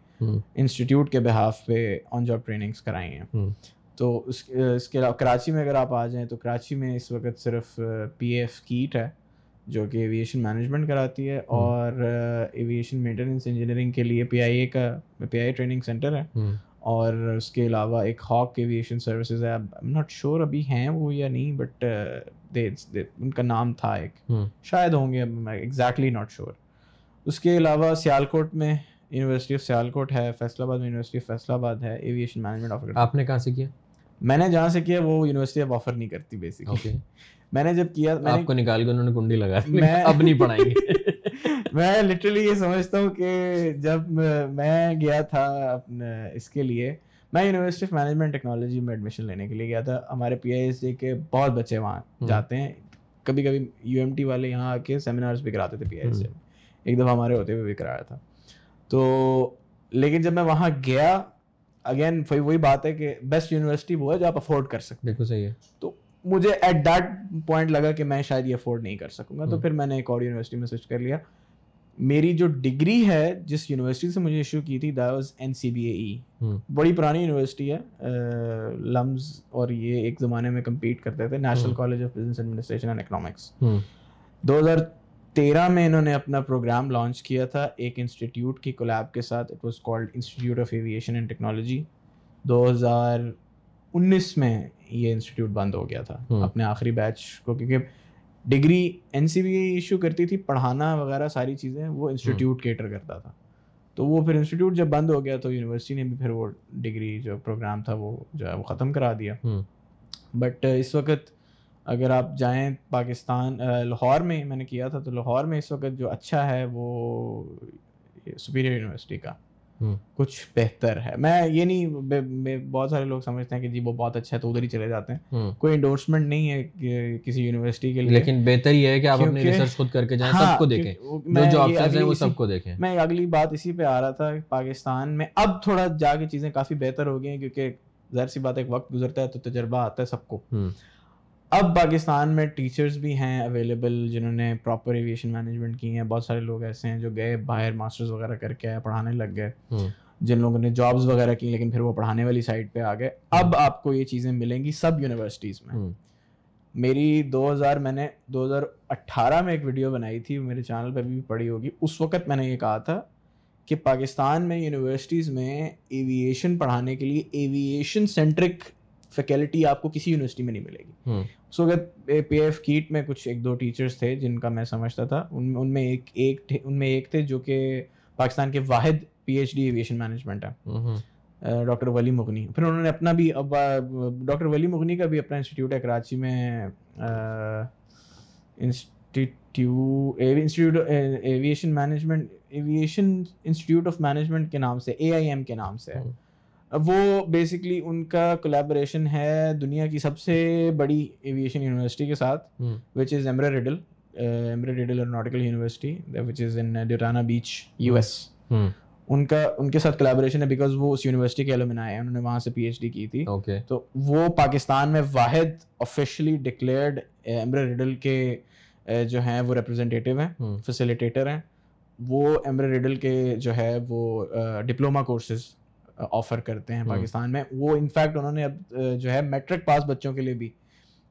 انسٹیٹیوٹ کے بحاف پہ آن جاب ٹریننگس کرائی ہیں۔ تو اس اس کے علاوہ کراچی میں اگر آپ آ جائیں تو کراچی میں اس وقت صرف پی ایف کیٹ ہے جو کہ ایویشن مینجمنٹ کراتی ہے اور ایویشن مینٹیننس انجینئرنگ کے لیے پی آئی اے کا پی آئی اے ٹریننگ سینٹر ہے۔ اور اس کے علاوہ ایک ہاک ایویشن سروسز ہے۔ ناٹ شیور ابھی ہیں وہ یا نہیں بٹ ان کا نام تھا ایک۔ شاید ہوں گے ایگزیکٹلی ناٹ شیور اس کے علاوہ سیالکوٹ میں یونیورسٹی آف سیالکوٹ ہے فیصل آباد میں یونیورسٹی آف فیصل آباد ہے ایویشن مینجمنٹ آفر آپ نے کہاں سے کیا؟ میں نے جہاں سے کیا وہ یونیورسٹی آف آفر نہیں کرتی بیسکلی میں نے جب کیا آپ کو نکال کے انہوں نے کنڈی لگا میں اب نہیں پڑھائیں گے۔ *laughs* میں لٹرلی یہ سمجھتا ہوں کہ جب میں گیا تھا اپنے اس کے لیے میں یونیورسٹی آف مینجمنٹ ٹیکنالوجی میں ایڈمیشن لینے کے لیے گیا تھا۔ ہمارے پی آئی ایس سی کے بہت بچے وہاں جاتے ہیں۔ کبھی کبھی یو ایم ٹی والے یہاں آ کے سیمینارس بھی کراتے تھے پی آئی ایس سی ایک دفعہ ہمارے ہوتے ہوئے بھی کرایا تھا۔ تو لیکن جب میں وہاں گیا اگین وہی بات ہے کہ بیسٹ یونیورسٹی وہ ہے جو آپ افورڈ کر سکتے بالکل صحیح ہے۔ تو مجھے ایٹ دیٹ پوائنٹ لگا کہ میں شاید یہ افورڈ نہیں کر سکوں گا۔ تو پھر میں نے ایک اور یونیورسٹی میں سوئچ کر لیا۔ میری جو ڈگری ہے جس یونیورسٹی سے مجھے ایشو کی تھی that was N C B A E بڑی پرانی یونیورسٹی ہے لمز اور یہ ایک زمانے میں کمپیٹ کرتے تھے national college of business administration and economics دو ہزار تیرہ میں انہوں نے اپنا پروگرام لانچ کیا تھا ایک انسٹیٹیوٹ کی کولیب کے ساتھ it was called institute of aviation and technology دو ہزار انیس میں یہ انسٹیٹیوٹ بند ہو گیا تھا اپنے آخری بیچ کو کیونکہ degree N C B issue کرتی تھی پڑھانا وغیرہ ساری چیزیں وہ انسٹیٹیوٹ کیٹر کرتا تھا۔ تو وہ پھر انسٹیٹیوٹ جب بند ہو گیا تو یونیورسٹی نے بھی پھر وہ ڈگری جو پروگرام تھا وہ جو ہے وہ ختم کرا دیا۔ بٹ اس وقت اگر آپ جائیں پاکستان لاہور میں میں نے کیا تھا تو لاہور میں اس وقت جو اچھا ہے وہ سپیریئر یونیورسٹی کا۔ کچھ بہتر ہے۔ میں یہ نہیں بہت سارے لوگ سمجھتے ہیں کہ جی وہ بہت اچھا ہے تو ادھر ہی چلے جاتے ہیں۔ کوئی انڈورسمنٹ نہیں ہے کسی یونیورسٹی کے لیے۔ لیکن بہتر یہ ہے کہ آپ اپنی ریسرچ خود کر کے جائیں سب کو دیکھیں۔ جو جو آپشنز ہیں وہ سب کو دیکھیں۔ میں اگلی بات اسی پہ آ رہا تھا پاکستان میں۔ اب تھوڑا جا کے چیزیں کافی بہتر ہو گئی ہیں کیونکہ ظاہر سی بات ایک وقت گزرتا ہے تو تجربہ آتا ہے سب کو۔ اب پاکستان میں ٹیچرس بھی ہیں اویلیبل جنہوں نے پراپر ایویشن مینجمنٹ کی ہیں۔ بہت سارے لوگ ایسے ہیں جو گئے باہر ماسٹرز وغیرہ کر کے آئے پڑھانے لگ گئے۔ جن لوگوں نے جابس وغیرہ کی لیکن پھر وہ پڑھانے والی سائڈ پہ آ گئے۔ اب آپ کو یہ چیزیں ملیں گی سب یونیورسٹیز میں۔ میری دو ہزار میں نے دو ہزار اٹھارہ میں ایک ویڈیو بنائی تھی میرے چینل پہ بھی پڑھی ہوگی۔ اس وقت میں نے یہ کہا تھا کہ پاکستان میں یونیورسٹیز میں ایویشن پڑھانے کے لیے ایویشن سینٹرک فیکلٹی آپ کو کسی یونیورسٹی میں نہیں ملے گی۔ اس وقت پی ایف کیٹ میں کچھ ایک دو ٹیچرس تھے جن کا میں سمجھتا تھا ان ان میں ایک ایک ان میں ایک تھے جو کہ پاکستان کے واحد P H D aviation management ہے ڈاکٹر ولی مغنی۔ پھر انہوں نے اپنا بھی اب ڈاکٹر ولی مغنی کا بھی اپنا انسٹیٹیوٹ ہے کراچی میں institute aviation management aviation institute of management کے نام سے اے آئی ایم کے نام سے۔ ہے وہ بیسکلی ان کا کولیبریشن ہے دنیا کی سب سے بڑی ایویشن یونیورسٹی کے ساتھ which is Embry Riddle Embry Riddle aeronautical university which is in Daytona Beach U S ان کا ان کے ساتھ کولیبریشن ہے بیکاز وہ اس یونیورسٹی کے ایلومنا ہے انہوں نے وہاں سے پی ایچ ڈی کی تھی۔ تو وہ پاکستان میں واحد آفیشلی ڈکلیئرڈ ایمرا ریڈل کے جو ہیں وہ ریپرزینٹیو ہیں فیسیلیٹیٹر ہیں۔ وہ ایمرا ریڈل کے جو ہے وہ ڈپلوما کورسز آفر کرتے ہیں پاکستان میں۔ وہ انفیکٹ انہوں نے اب جو ہے میٹرک پاس بچوں کے لیے بھی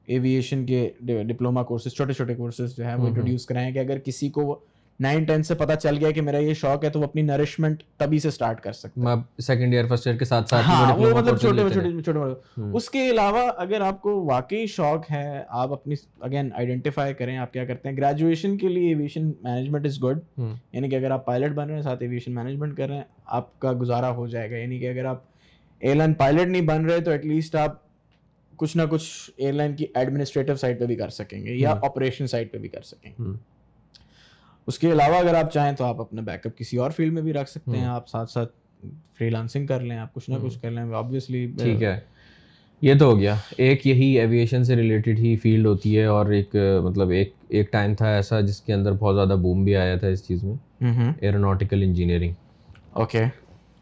ایویشن کے ڈپلوما کورسز چھوٹے چھوٹے کورسز جو ہے وہ انٹروڈیوس کرائیں کہ اگر کسی کو نائن ٹین سے پتا چل گیا کہ میرا یہ شوق ہے تو وہ اپنی نرشمنٹ تبھی سے اسٹارٹ کر ہیں سیکنڈ ایئر فرسٹ ایئر کے ساتھ ساتھ ہاں وہ مطلب چھوٹے چھوٹے چھوٹے اس کے علاوہ اگر آپ کو واقعی شوق ہے آپ اپنی اگین آئیڈینٹیفائی کریں آپ کیا کرتے ہیں؟ گریجویشن کے لیے ایویشن مینجمنٹ از گڈ یعنی کہ اگر آپ پائلٹ بن رہے ہیں ساتھ ایویشن مینجمنٹ کر رہے ہیں آپ کا گزارا ہو جائے گا۔ یعنی کہ اگر آپ ایئر لائن پائلٹ نہیں بن رہے تو ایٹ لیسٹ آپ کچھ نہ کچھ ایئر لائن کی ایڈمنسٹریٹو سائڈ پہ بھی کر سکیں گے یا آپریشن سائڈ پہ بھی کر سکیں گے۔ اس کے علاوہ اگر آپ چاہیں تو آپ اپنا بیک اپ کسی اور فیلڈ میں بھی رکھ سکتے ہیں آپ ساتھ ساتھ فری لانسنگ کر لیں آپ کچھ نہ کچھ کر لیں آبویسلی ٹھیک ہے۔ یہ تو ہو گیا۔ ایک یہی ایویشن سے ریلیٹڈ ہی فیلڈ ہوتی ہے اور ایک مطلب ایک ایک ٹائم تھا ایسا جس کے اندر بہت زیادہ بوم بھی آیا تھا اس چیز میں۔ ایروناٹیکل انجینئرنگ اوکے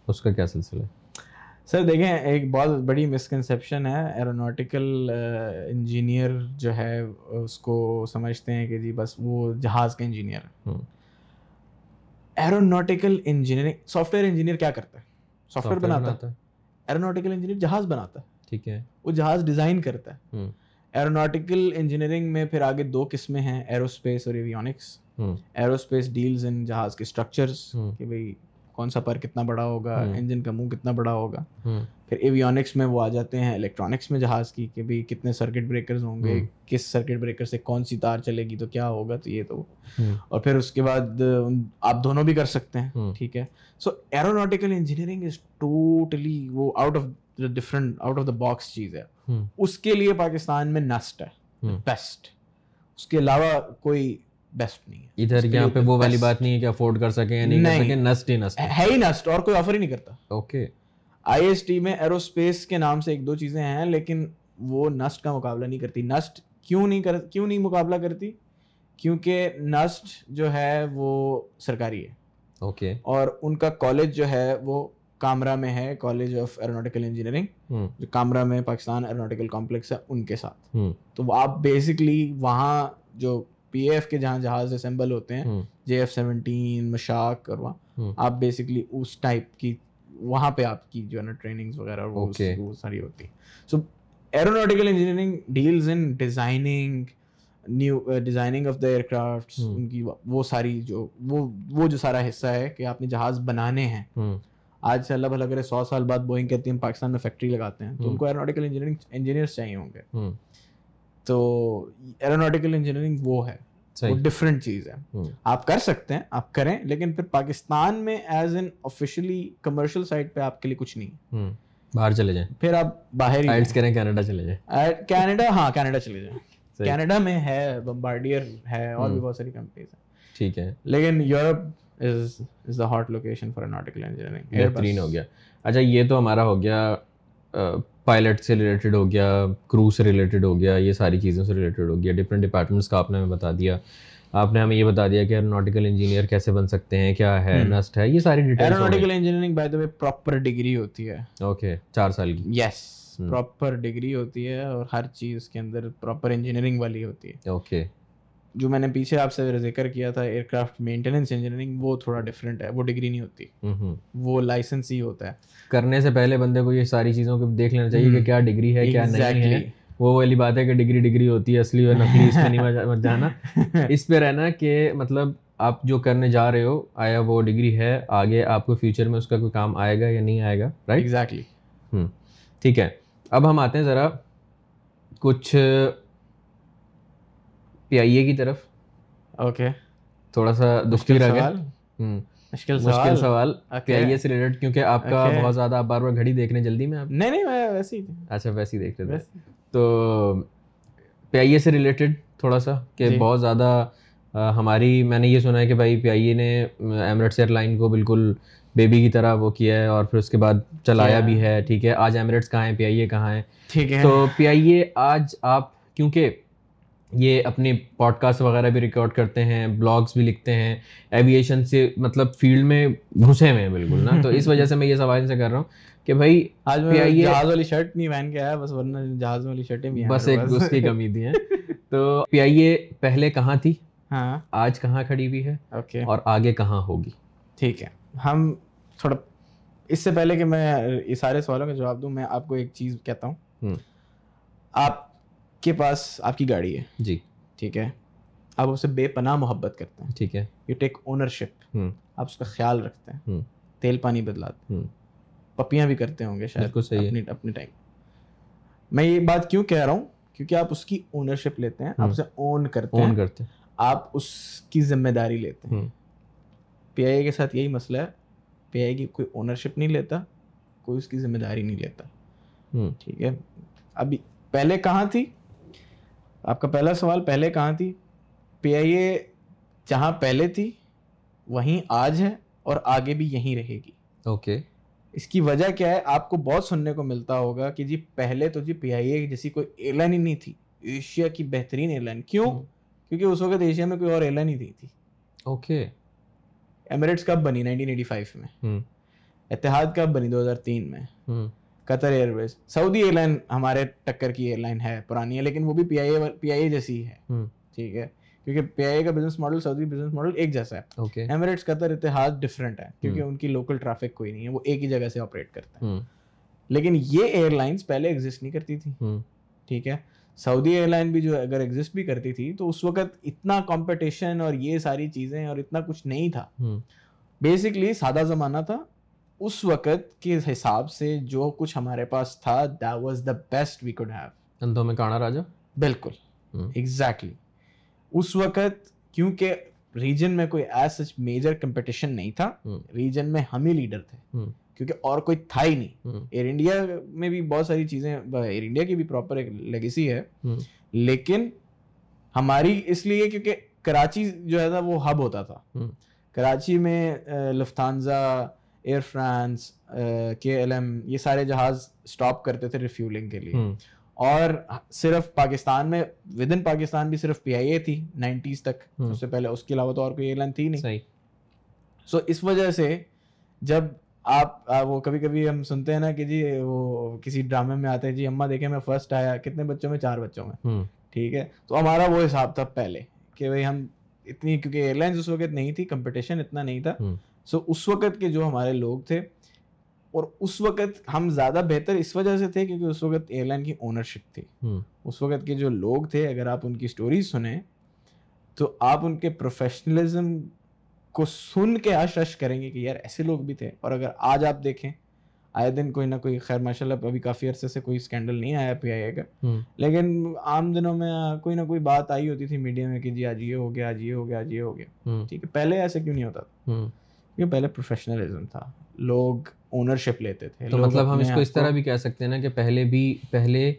اس کا کیا سلسلہ ہے؟ سر دیکھیں ایک بہت بڑی مسکنسیپشن ہے ایروناٹیکل انجینئر جو ہے اس کو سمجھتے ہیں کہ جی بس وہ جہاز کا engineer aeronautical engineering software engineer کیا کرتا ہے؟ سافٹ ویئر بناتا ہے۔ ایروناٹیکل انجینئر جہاز بناتا ہے۔ ٹھیک ہے۔ وہ جہاز ڈیزائن کرتا ہے۔ ایروناٹیکل انجینئرنگ میں پھر آگے دو قسمیں ہیں ایروسپیس اور ایویونکس ایروسپیس ڈیلز ان جہاز کے اسٹرکچرس کہ بھائی کون سا پر کتنا بڑا ہوگا انجن کا منہ کتنا بڑا ہوگا۔ پھر ایویونکس میں وہ آ جاتے ہیں الیکٹرانکس میں جہاز کی کہ بھائی کتنے سرکٹ بریکرز ہوں گے کس سرکٹ بریکر سے کون سی تار چلے گی تو کیا ہوگا تو یہ تو۔ اور پھر اس کے بعد آپ دونوں بھی کر سکتے ہیں ٹھیک ہے۔ So aeronautical engineering is totally وہ out of different out of the box چیز ہے۔ اس کے لیے پاکستان میں نسٹ ہے بیسٹ اس کے علاوہ کوئی بیسٹ نہیں ہے. ادھر یہاں پہ وہ والی بات نہیں ہے کہ افورڈ کر سکیں یا نہیں کر سکیں نسٹ ہی نسٹ ہے۔ ہی نسٹ اور کوئی آفر ہی نہیں کرتا۔ اوکے آئی ایس ٹی میں ایروسپیس کے نام سے ایک دو چیزیں ہیں لیکن وہ نسٹ کا مقابلہ نہیں کرتی۔ نسٹ کیوں نہیں کر کیوں نہیں مقابلہ کرتی؟ کیونکہ نسٹ جو ہے وہ سرکاری ہے۔ اوکے اور ان کا کالج جو ہے وہ کامرا میں ہے کالج آف ایروناٹیکل انجینئرنگ جو کامرا میں پاکستان ایروناٹیکل کمپلیکس ہے ان کے ساتھ۔ تو آپ بیسکلی وہاں جو پی ایف کے جہاں جہاز اسمبل ہوتے ہیں جے ایف سیونٹین مشاق اور وہاں آپ بیسکلی اس ٹائپ کی وہاں پہ آپ کی جو ہے نا ٹریننگز وغیرہ وہ ساری ہوتی so aeronautical engineering deals in designing new designing of the aircraft ان کی وہ ساری جو وہ وہ جو سارا حصہ ہے کہ آپ نے جہاز بنانے ہیں۔ آج سے اللہ بھلا کرے سو سال بعد بوئنگ کہتی ہیں پاکستان میں فیکٹری لگاتے ہیں۔ تو ان کو ایروناٹیکل انجینئرنگ انجینئرس چاہیے ہوں گے۔ تو ایروناٹیکل انجینئرنگ وہ ہے. وہ ڈفرینٹ چیز ہے. آپ کر سکتے ہیں آپ کریں لیکن پھر پاکستان میں as an officially commercial site پہ آپ کے لیے کچھ نہیں. باہر چلے جائیں. پھر آپ باہر کریں کینیڈا چلے جائیں. کینیڈا ہاں کینیڈا چلے جائیں. کینیڈا میں ہے بمبارڈیئر ہے اور بھی بہت ساری کمپنیز ہیں. ٹھیک ہے. لیکن Europe is is the hot location for nautical engineering. بہترین ہو گیا. اچھا یہ تو ہمارا ہو گیا پائلٹ سے ریلیٹڈ ہو گیا کرو سے ریلیٹڈ ہو گیا یہ ساری چیزوں سے ریلیٹڈ ہو گیا ڈفرینٹ ڈپارٹمنٹس کا آپ نے ہمیں بتا دیا۔ آپ نے ہمیں یہ بتا دیا کہ ایروناٹیکل انجینئر کیسے بن سکتے ہیں کیا ہے نسٹ ہے یہ ساری details aeronautical engineering by the way proper degree ہوتی ہے۔ اوکے چار سال کی۔ یس پراپر ڈگری ہوتی ہے اور ہر چیز کے اندر پراپر انجینئرنگ والی ہوتی ہے۔ اوکے جو میں نے پیچھے آپ سے ذکر کیا تھا ایئر کرافٹ مینٹیننس انجینئرنگ وہ تھوڑا ڈفرینٹ ہے وہ ڈگری نہیں ہوتی۔ وہ لائسنس ہی ہوتا ہے۔ کرنے سے پہلے بندے کو یہ ساری چیزوں کو دیکھ لینا چاہیے کہ کیا ڈگری ہے کیا نہیں ہے۔ وہ والی بات ہے کہ ڈگری ڈگری ہوتی ہے اصلی اور نقلی اس پہ نہیں مت جانا۔ *laughs* اس پہ رہنا کہ مطلب آپ جو کرنے جا رہے ہو آیا وہ ڈگری ہے آگے آپ کو فیوچر میں اس کا کوئی کام آئے گا یا نہیں آئے گا رائٹ ایگزیکٹلی ہوں ٹھیک ہے۔ اب ہم آتے ہیں ذرا کچھ پی آئی اے کی طرف۔ اوکے تھوڑا سا دشکل رہ گیا۔ مشکل مشکل سوال؟ پی آئی اے سے ریلیٹڈ کیونکہ آپ کا بہت زیادہ آپ بار بار گھڑی دیکھنے جلدی میں آپ۔ نہیں نہیں میں ویسے ہی اچھا ویسے ہی دیکھ رہے تھے۔ تو پی آئی اے سے ریلیٹڈ تھوڑا سا کہ بہت زیادہ ہماری میں نے یہ سنا ہے کہ بھائی پی آئی اے نے ایمریٹس ایئر لائن کو بالکل بیبی کی طرح وہ کیا ہے اور پھر اس کے بعد چلایا بھی ہے ٹھیک ہے۔ آج ایمریٹس کہاں ہیں؟ پی آئی اے کہاں ہیں؟ ٹھیک ہے۔ تو پی آئی اے آج آپ کیونکہ یہ اپنی پوڈ کاسٹ وغیرہ بھی ریکارڈ کرتے ہیں بلاگس بھی لکھتے ہیں۔ ایویشن سے مطلب فیلڈ میں گھسے ہوئے ہیں بالکل نا۔ تو اس وجہ سے میں یہ سوال سے کر رہا ہوں کہ بھائی آج میں جہاز والی شرٹ نہیں پہن کے آیا بس ورنہ جہاز والی شرٹیں بھی بس ایک اس کی کمی تھی ہیں۔ *laughs* تو پی آئی اے پہلے کہاں تھی؟ ہاں۔ آج کہاں کھڑی ہوئی ہے؟ اوکے۔ اور آگے کہاں ہوگی؟ ٹھیک ہے۔ ہم تھوڑا اس سے پہلے کہ میں یہ سارے سوالوں کا جواب دوں میں آپ کو ایک چیز کہتا ہوں۔ آپ کے پاس آپ کی گاڑی ہے۔ جی۔ ٹھیک ہے۔ آپ اسے بے پناہ محبت کرتے ہیں۔ ٹھیک ہے۔ یو ٹیک اونرشپ آپ اس کا خیال رکھتے ہیں۔ تیل پانی بدلاتے ہیں۔ پپیاں بھی کرتے ہوں گے شاید صحیح اپنی اپنے ٹائم میں یہ بات کیوں کہہ رہا ہوں؟ کیونکہ آپ اس کی اونرشپ لیتے ہیں آپ اسے اون کرتے ہیں۔ کرتے ہیں۔ آپ اس کی ذمہ داری لیتے ہیں۔ پی آئی اے کے ساتھ یہی مسئلہ ہے۔ پی آئی کی کوئی اونرشپ نہیں لیتا کوئی اس کی ذمہ داری نہیں لیتا۔ ٹھیک ہے۔ ابھی پہلے کہاں تھی؟ آپ کا پہلا سوال پہلے کہاں تھی؟ پی آئی اے جہاں پہلے تھی وہیں آج ہے اور آگے بھی یہیں رہے گی۔ اوکے۔ اس کی وجہ کیا ہے؟ آپ کو بہت سننے کو ملتا ہوگا کہ جی پہلے تو جی پی آئی اے جیسی کوئی ایئر لائن ہی نہیں تھی۔ ایشیا کی بہترین ایئر لائن کیوں کیونکہ اس وقت ایشیا میں کوئی اور ایئر لائن ہی نہیں تھی۔ اوکے۔ ایمریٹس کب بنی؟ نائنٹین ایٹی فائیو میں اتحاد کب بنی؟ دو ہزار تین میں۔ Qatar airways Saudi airline ہمارے ٹکر کی ایئر لائن ہے پرانی ہے لیکن وہ بھی پی آئی اے پی آئی اے جیسی ہے۔ ٹھیک ہے؟ کیونکہ پی آئی اے کا business model Saudi business model ایک جیسا ہے۔ ایمریٹس قطر اتحاد ڈفرینٹ ہے کیونکہ ان کی لوکل ٹریفک کوئی نہیں ہے وہ ایک ہی جگہ سے آپریٹ کرتے ہیں۔ لیکن یہ ایئر لائنس پہلے ایگزسٹ نہیں کرتی تھی۔ ٹھیک ہے؟ سعودی ایئر لائن بھی جو اگر ایگزسٹ بھی کرتی تھی تو اس وقت اتنا کمپٹیشن اور یہ ساری چیزیں اور اتنا کچھ نہیں تھا۔ بیسکلی سادہ زمانہ تھا۔ اس وقت کے حساب سے جو کچھ ہمارے پاس تھا that was the best we could have اندھوں میں کانا راجا؟ بالکل. ایگزیکٹلی اس وقت کیونکہ ریجن میں کوئی ایز سچ میجر کمپٹیشن نہیں تھا ریجن میں ہم ہی لیڈر تھے۔ کیونکہ اور کوئی تھا ہی نہیں۔ ایئر انڈیا میں بھی بہت ساری چیزیں ایئر انڈیا کی بھی پراپر ایک لیگیسی ہے۔ لیکن ہماری اس لیے کیونکہ کراچی جو ہے نا وہ ہب ہوتا تھا۔ کراچی میں Lufthansa Air France K L M یہ سارے جہاز اسٹاپ کرتے تھے ریفیولنگ کے لیے. اور صرف پاکستان میں ود ان پاکستان بھی صرف پی آئی اے تھی نائنٹیز تک. اس سے پہلے اس کے علاوہ تو اور کوئی ایئر لائن تھی نہیں۔ سو اس وجہ سے جب آپ وہ کبھی کبھی ہم سنتے ہیں نا کہ جی وہ کسی ڈرامے میں آتے ہیں جی اماں دیکھیں میں فرسٹ آیا کتنے بچوں میں؟ چار بچوں میں۔ ٹھیک ہے؟ تو ہمارا وہ حساب تھا پہلے کہ بھائی ہم اتنی کیونکہ ایئر لائنس اس وقت نہیں تھی کمپٹیشن اتنا نہیں تھا۔ سو اس وقت کے جو ہمارے لوگ تھے اور اس وقت ہم زیادہ بہتر اس وجہ سے تھے کیونکہ اس وقت ایئر لائن کی اونرشپ تھی۔ اس وقت کے جو لوگ تھے اگر آپ ان کی اسٹوریز سنیں تو آپ ان کے پروفیشنلزم کو سن کے آش رش کریں گے کہ یار ایسے لوگ بھی تھے۔ اور اگر آج آپ دیکھیں آئے دن کوئی نہ کوئی خیر ماشاء اللہ ابھی کافی عرصے سے کوئی اسکینڈل نہیں آیا پی آئی اے کا لیکن عام دنوں میں کوئی نہ کوئی بات آئی ہوتی تھی میڈیا میں کہ جی آج یہ ہو گیا آج یہ ہو گیا آج یہ ہو گیا۔ ٹھیک ہے پہلے ایسے کیوں نہیں ہوتا تھا؟ کیونکہ پہلے پروفیشنلزم تھا۔ لوگ اونرشپ لیتے تھے۔ تو مطلب ہم اس کو اس طرح بھی کہہ سکتے ہیں نا کہ پہلے بھی پہلے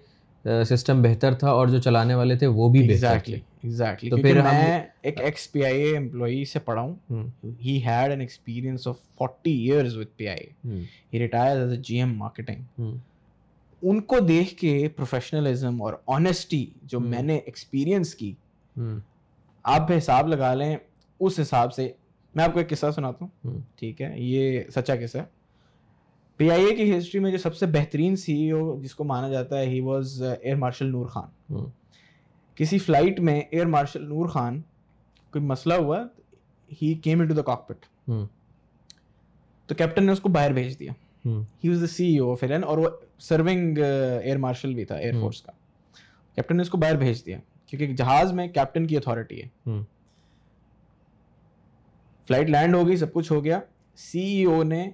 سسٹم بہتر تھا اور جو چلانے والے تھے وہ بھی ایگزیکٹلی ایگزیکٹلی تو پھر میں ایک ایکس پی آئی اے امپلائی سے پڑھا ہوں۔ He had an experience of forty years with P I he retire as A G M marketing ان کو دیکھ کے پروفیشنلزم اور آنیسٹی جو۔ میں نے ایکسپیرینس کی آپ حساب لگا لیں اس حساب سے میں آپ کو ایک قصہ سناتا ہوں۔ ٹھیک ہے یہ سچا قصہ ہے۔ پی آئی اے کی ہسٹری میں جو سب سے بہترین سی ای او جس کو مانا جاتا ہے he was air marshal Nur Khan کسی فلائٹ میں ایئر مارشل نور خان کوئی مسئلہ ہوا he came into the cockpit تو کیپٹن نے اس کو باہر بھیج دیا۔ He was the C E O of airline اور وہ سرونگ ایئر مارشل بھی تھا ایئر۔ فورس کا۔ کیپٹن نے اس کو باہر بھیج دیا کیونکہ جہاز میں کیپٹن کی اتھارٹی ہے۔ فلائٹ لینڈ ہو گئی سب کچھ ہو گیا سی ای او نے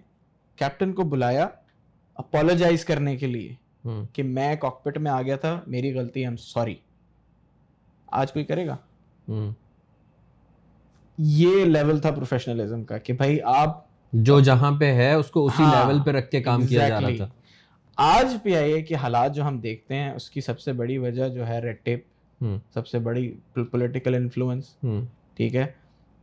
کیپٹن کو بلایا اپولوجائز کرنے کے لیے کہ میں کاکپٹ میں آ گیا تھا میری غلطی ایم سوری آج کوئی کرے گا یہ لیول تھا پروفیشنلزم کا کہ بھائی آپ جو جہاں پہ ہے اس کو اسی لیول پہ رکھ کے کام کیا جا رہا. تھا آج پی آئی اے کے حالات جو ہم دیکھتے ہیں اس کی سب سے بڑی وجہ جو ہے ریڈ ٹیپ سب سے بڑی پولیٹیکل انفلوئنس ٹھیک ہے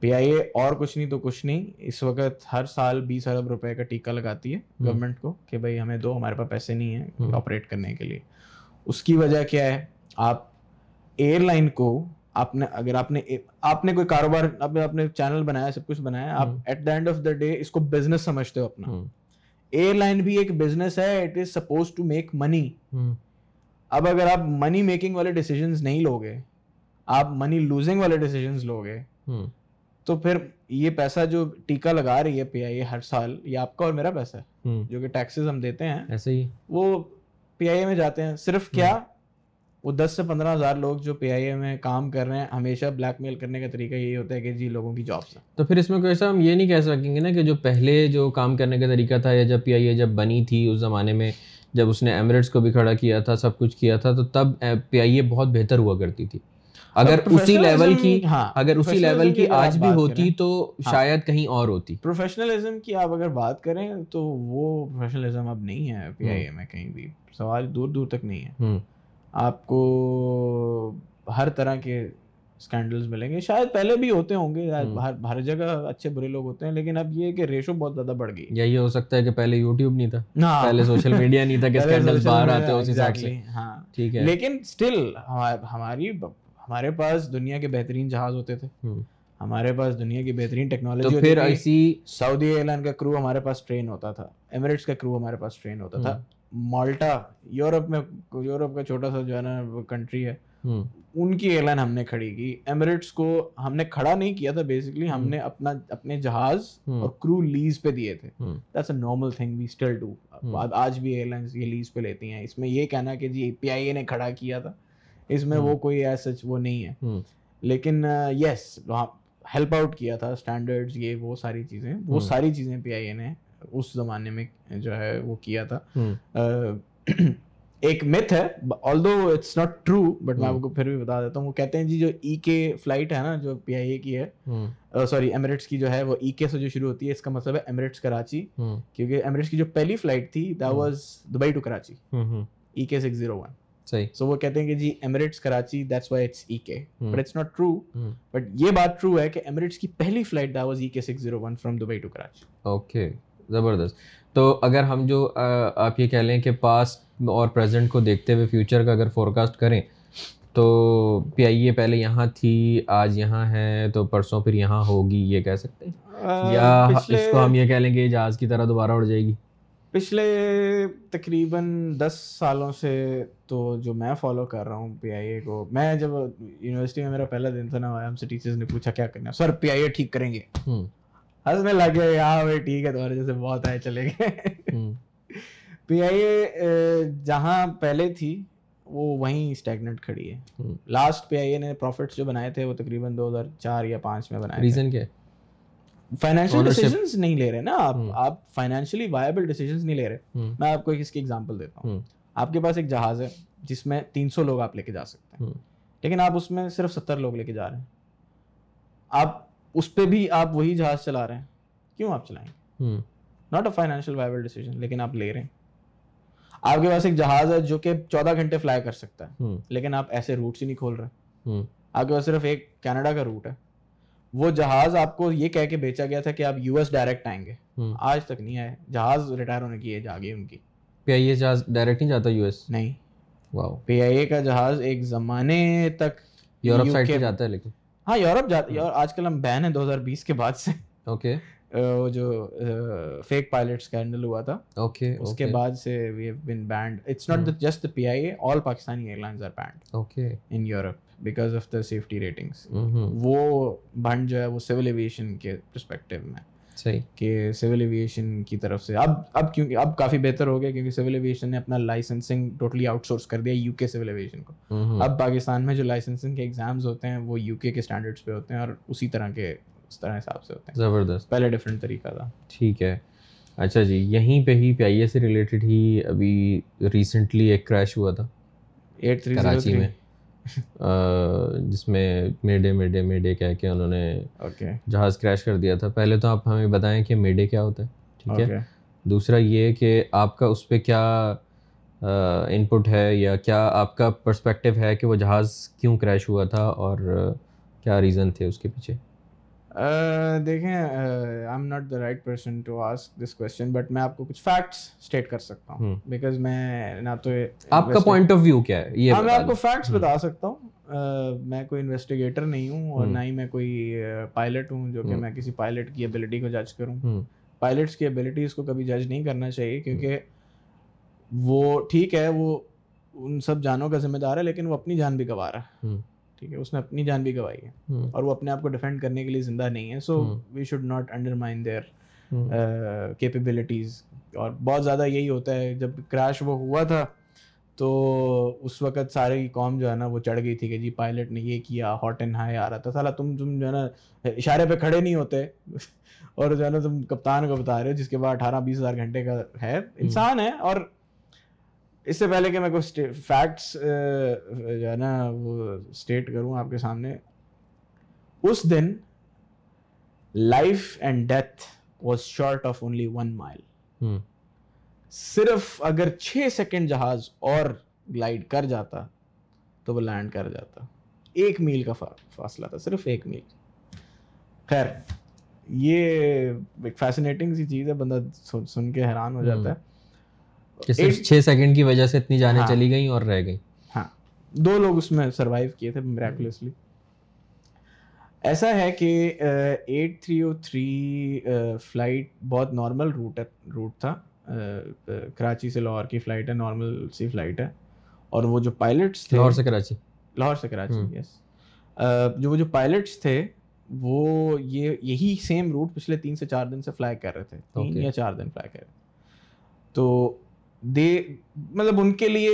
پی آئی اے اور کچھ نہیں تو کچھ نہیں۔ اس وقت ہر سال بیس ارب روپے کا ٹیکہ لگاتی ہے۔ گورنمنٹ کو کہ بھائی ہمیں دو ہمارے پاس پیسے نہیں ہیں۔ آپریٹ کرنے کے لیے۔ اس کی وجہ کیا ہے؟ آپ ایئر لائن کو آپ نے اگر آپ نے آپ نے کوئی کاروبار آپ نے اپنے چینل بنایا سب کچھ بنایا آپ۔ At the end of the day اس کو بزنس سمجھتے ہو اپنا۔ ایئر لائن بھی ایک بزنس ہے it is suppose to make money اب اگر آپ منی میکنگ والے ڈیسیجنز نہیں لوگے آپ منی لوزنگ والے ڈیسیجنز لوگے تو پھر یہ پیسہ جو ٹیکہ لگا رہی ہے پی آئی اے ہر سال یہ آپ کا اور میرا پیسہ ہے جو کہ ٹیکسز ہم دیتے ہیں۔ ایسے ہی۔ وہ پی آئی اے میں جاتے ہیں۔ صرف کیا؟ وہ دس سے پندرہ ہزار لوگ جو پی آئی اے میں کام کر رہے ہیں ہمیشہ بلیک میل کرنے کا طریقہ یہی ہوتا ہے کہ جی لوگوں کی جابس ہیں۔ تو پھر اس میں کوئی ایسا ہم یہ نہیں کہہ سکیں گے نا کہ جو پہلے جو کام کرنے کا طریقہ تھا یا جب پی آئی اے جب بنی تھی اس زمانے میں جب اس نے ایمریٹس کو بھی کھڑا کیا تھا سب کچھ کیا تھا تو تب پی آئی اے بہت بہتر ہوا کرتی تھی۔ اگر اسی لیول کی ہاں اگر اسی لیول کی آج بھی ہوتی تو ہاں۔ شاید کہیں اور ہوتی۔ پروفیشنلزم کی آپ اگر بات کریں تو وہ پروفیشنلزم اب نہیں ہے پی آئی اے میں کہیں بھی۔ سوال دور دور تک نہیں ہے۔ آپ کو ہر طرح کے اسکینڈلز ملیں گے۔ شاید پہلے بھی ہوتے ہوں گے ہر جگہ اچھے برے لوگ ہوتے ہیں لیکن اب یہ کہ ریشو بہت زیادہ بڑھ گئی۔ یا یہ ہو سکتا ہے کہ پہلے یوٹیوب نہیں تھا۔ ہاں۔ پہلے سوشل میڈیا نہیں تھا کہ *laughs* پہلے اسکینڈل social باہر آتے اس حساب سے۔ ہاں۔ ٹھیک ہے۔ لیکن اسٹل ہماری ہمارے پاس دنیا کے بہترین جہاز ہوتے تھے۔ ہمارے پاس دنیا کی بہترین تو ٹیکنالوجی پھر ایسی سعودی ایئر لائن کا کرو ہمارے پاس ٹرین ہوتا تھا۔ ایمریٹس کا کرو ہمارے پاس ٹرین ہوتا تھا۔ مالٹا یورپ میں یورپ کا چھوٹا سا جو ہے نا کنٹری ہے۔ ان کی ایئر لائن ہم نے کھڑی کی۔ ایمریٹس کو ہم نے کھڑا نہیں کیا تھا بیسکلی ہم نے اپنا اپنے جہاز اور کرو لیز پہ دیے تھے۔ That's a normal thing we still do آج بھی ایئر لائنس یہ لیز پہ لیتی ہیں۔ اس میں یہ کہنا کہ جی پی آئی اے نے کھڑا کیا تھا۔ اس میں وہ کوئی ایسا وہ نہیں ہے۔ لیکن یس وہاں ہیلپ آؤٹ کیا تھا اسٹینڈرڈز یہ وہ ساری چیزیں وہ ساری چیزیں پی آئی اے نے اس زمانے میں جو ہے وہ کیا تھا۔ *clears throat* ایک متھ ہے although it's not true but میں آپ کو پھر بھی بتا دیتا ہوں۔ وہ کہتے ہیں جی جو ای کے فلائٹ ہے نا جو پی آئی اے کی ہے سوری ایمریٹس کی جو ہے وہ ای کے سے جو شروع ہوتی ہے اس کا مطلب ہے ایمریٹس کراچی کیونکہ ایمریٹس کی جو پہلی فلائٹ تھی the was Dubai to Karachi E K six zero one صحیح۔ سو وہ کہتے ہیں کہ جی Emirates Karachi that's why it's E K but it's not true but یہ بات ٹرو ہے کہ ایمریٹس کی پہلی flight the was E K six zero one from Dubai to Karachi okay زبردست۔ تو اگر ہم جو آپ یہ کہہ لیں کہ پاسٹ اور پریزنٹ کو دیکھتے ہوئے فیوچر کا اگر فورکاسٹ کریں تو پی آئی اے پہلے یہاں تھی آج یہاں ہے تو پرسوں پھر یہاں ہوگی یہ کہہ سکتے ہیں؟ یا اس کو ہم یہ کہہ لیں کہ جہاز کی طرح دوبارہ اڑ جائے گی؟ پچھلے تقریباً دس سالوں سے تو جو میں فالو کر رہا ہوں پی آئی اے کو میں جب یونیورسٹی میں میرا پہلا دن تھا نا ہم سے ٹیچرز نے پوچھا کیا کرنا سر پی آئی اے ٹھیک کریں گے؟ ہنسنے لگ گئے ہاں بھائی ٹھیک ہے تمہارے جیسے بہت آئے چلے گئے۔ پی آئی اے جہاں پہلے تھی وہ وہیں اسٹیگنٹ کھڑی ہے۔ لاسٹ پی آئی اے نے پروفٹس جو بنائے تھے وہ تقریباً دو ہزار چار یا پانچ میں بنائے ریزن کیا فائنینشیل ڈیسیجنس نہیں لے رہے نا آپ آپ فائنینشلی وائبل ڈیسیجنس نہیں لے رہے۔ میں آپ کو اس کی ایگزامپل دیتا ہوں۔ آپ کے پاس ایک جہاز ہے جس میں تین سو لوگ آپ لے کے جا سکتے ہیں۔ لیکن آپ اس میں صرف ستر لوگ لے کے جا رہے ہیں۔ آپ اس پہ بھی آپ وہی جہاز چلا رہے ہیں۔ کیوں آپ چلائیں؟ گے not a financial viable decision لیکن آپ لے رہے ہیں۔ آپ کے پاس ایک جہاز ہے جو کہ چودہ گھنٹے فلائی کر سکتا ہے۔ لیکن آپ ایسے روٹس ہی نہیں کھول رہے۔ آپ کے پاس صرف ایک کینیڈا کا روٹ ہے۔ وہ جہاز آپ کو یہ کہہ کے بیچا گیا تھا کہ آپ یو ایس ڈائریکٹ آئیں گے۔ آج تک نہیں آئے۔ جہاز ریٹائر ہونے کی ایج آ گئی ان کی۔ پی آئی اے جہاز ڈائریکٹ نہیں جاتا یو ایس؟ نہیں۔ واو پی آئی اے کا جہاز ایک زمانے تک یورپ سائڈ سے جاتا ہے لیکن۔ ہاں یورپ جاتا ہے۔ آج کل ہم بین ہیں دو ہزار بیس کے بعد سے۔ اوکے۔ وہ جو فیک پائلٹ اسکینڈل ہوا تھا۔ اوکے اس کے بعد سے we have been banned it's not just P I A all Pakistani airlines are banned okay. In Europe because of the safety ratings وہ بھنڈ جو ہے وہ سول ایویشن کے پرسپیکٹیو میں صحیح. کہ سول ایویشن کی طرف سے اب اب کیونکہ اب کافی بہتر ہو گیا کیونکہ سول ایویشن نے اپنا لائسنسنگ ٹوٹلی آؤٹ سورس کر دیا یو کے سول ایویشن کو. اب پاکستان میں جو لائسنسنگ کے ایگزامز ہوتے ہیں وہ یو کے کے اسٹینڈرڈس پہ ہوتے ہیں اور اسی طرح کے اس طرح حساب سے ہوتے ہیں. زبردست. پہلے ڈفرینٹ طریقہ تھا. ٹھیک ہے. اچھا جی یہیں پہ ہی پی آئی اے سے ریلیٹڈ ہی ابھی ریسنٹلی ایک کریش ہوا تھا. ایٹ تھری کراچی میں. جس میں میڈے میڈے میڈے کہہ کے انہوں نے جہاز کریش کر دیا تھا۔ پہلے تو آپ ہمیں بتائیں کہ میڈے کیا ہوتا ہے ٹھیک ہے؟ دوسرا یہ کہ آپ کا اس پہ کیا ان پٹ ہے یا کیا آپ کا پرسپیکٹیو ہے کہ وہ جہاز کیوں کریش ہوا تھا اور کیا ریزن تھے اس کے پیچھے؟ دیکھیں I'm not the right person to ask this question but میں آپ کو کچھ فیکٹس اسٹیٹ کر سکتا ہوں بیکاز میں نہ تو آپ کا پوائنٹ آف ویو کیا ہے؟ یہ ہاں میں آپ کو فیکٹس بتا سکتا ہوں۔ میں کوئی انویسٹیگیٹر نہیں ہوں اور نہ ہی میں کوئی پائلٹ ہوں جو کہ میں کسی پائلٹ کی ابیلٹی کو جج کروں۔ پائلٹس کی ابیلٹیز کو کبھی جج نہیں کرنا چاہیے کیونکہ وہ ٹھیک ہے وہ ان سب جانوں کا ذمہ دار ہے لیکن وہ اپنی جان بھی گنوا رہا ہے۔ ٹھیک ہے اس نے اپنی جان بھی گوائی ہے۔ اور وہ اپنے آپ کو ڈیفینڈ کرنے کے لیے زندہ نہیں ہے so we should not undermine their capabilities اور بہت زیادہ یہی ہوتا ہے جب کریش وہ ہوا تھا تو اس وقت ساری قوم جو ہے نا وہ چڑھ گئی تھی کہ جی پائلٹ نے یہ کیا ہاٹ اینڈ ہائی آ رہا تھا۔ سالا تم تم جو ہے نا اشارے پہ کھڑے نہیں ہوتے۔ *laughs* اور جو ہے نا تم کپتان کو بتا رہے ہو جس کے بعد اٹھارہ بیس ہزار گھنٹے کا ہے۔ انسان ہے اور اس سے پہلے کہ میں کوئی فیکٹس جو ہے نا وہ اسٹیٹ کروں آپ کے سامنے اس دن life and death was short of only one mile صرف اگر چھ سیکنڈ جہاز اور گلائڈ کر جاتا تو وہ لینڈ کر جاتا۔ ایک میل کا فاصلہ تھا صرف ایک میل۔ خیر یہ ایک فیسنیٹنگ سی چیز ہے بندہ سن کے حیران ہو جاتا ہے۔ چھ سیکنڈ کی وجہ سے اتنی جانیں چلی گئیں اور رہ گئیں۔ ہاں۔ دو لوگ اس میں سروائیو کیے تھے میریکولسلی ایسا ہے کہ eight three o three flight بہت نارمل روٹ روٹ تھا۔ کراچی سے لاہور کی فلائٹ ہے نارمل سی فلائٹ ہے۔ اور وہ جو پائلٹس تھے لاہور سے کراچی۔ لاہور سے کراچی یس جو وہ جو پائلٹس تھے وہ یہ یہی سیم روٹ پچھلے تین سے چار دن سے فلائی کر رہے تھے۔ تین یا چار دن فلائی کر رہے تھے۔ تو دے مطلب ان کے لیے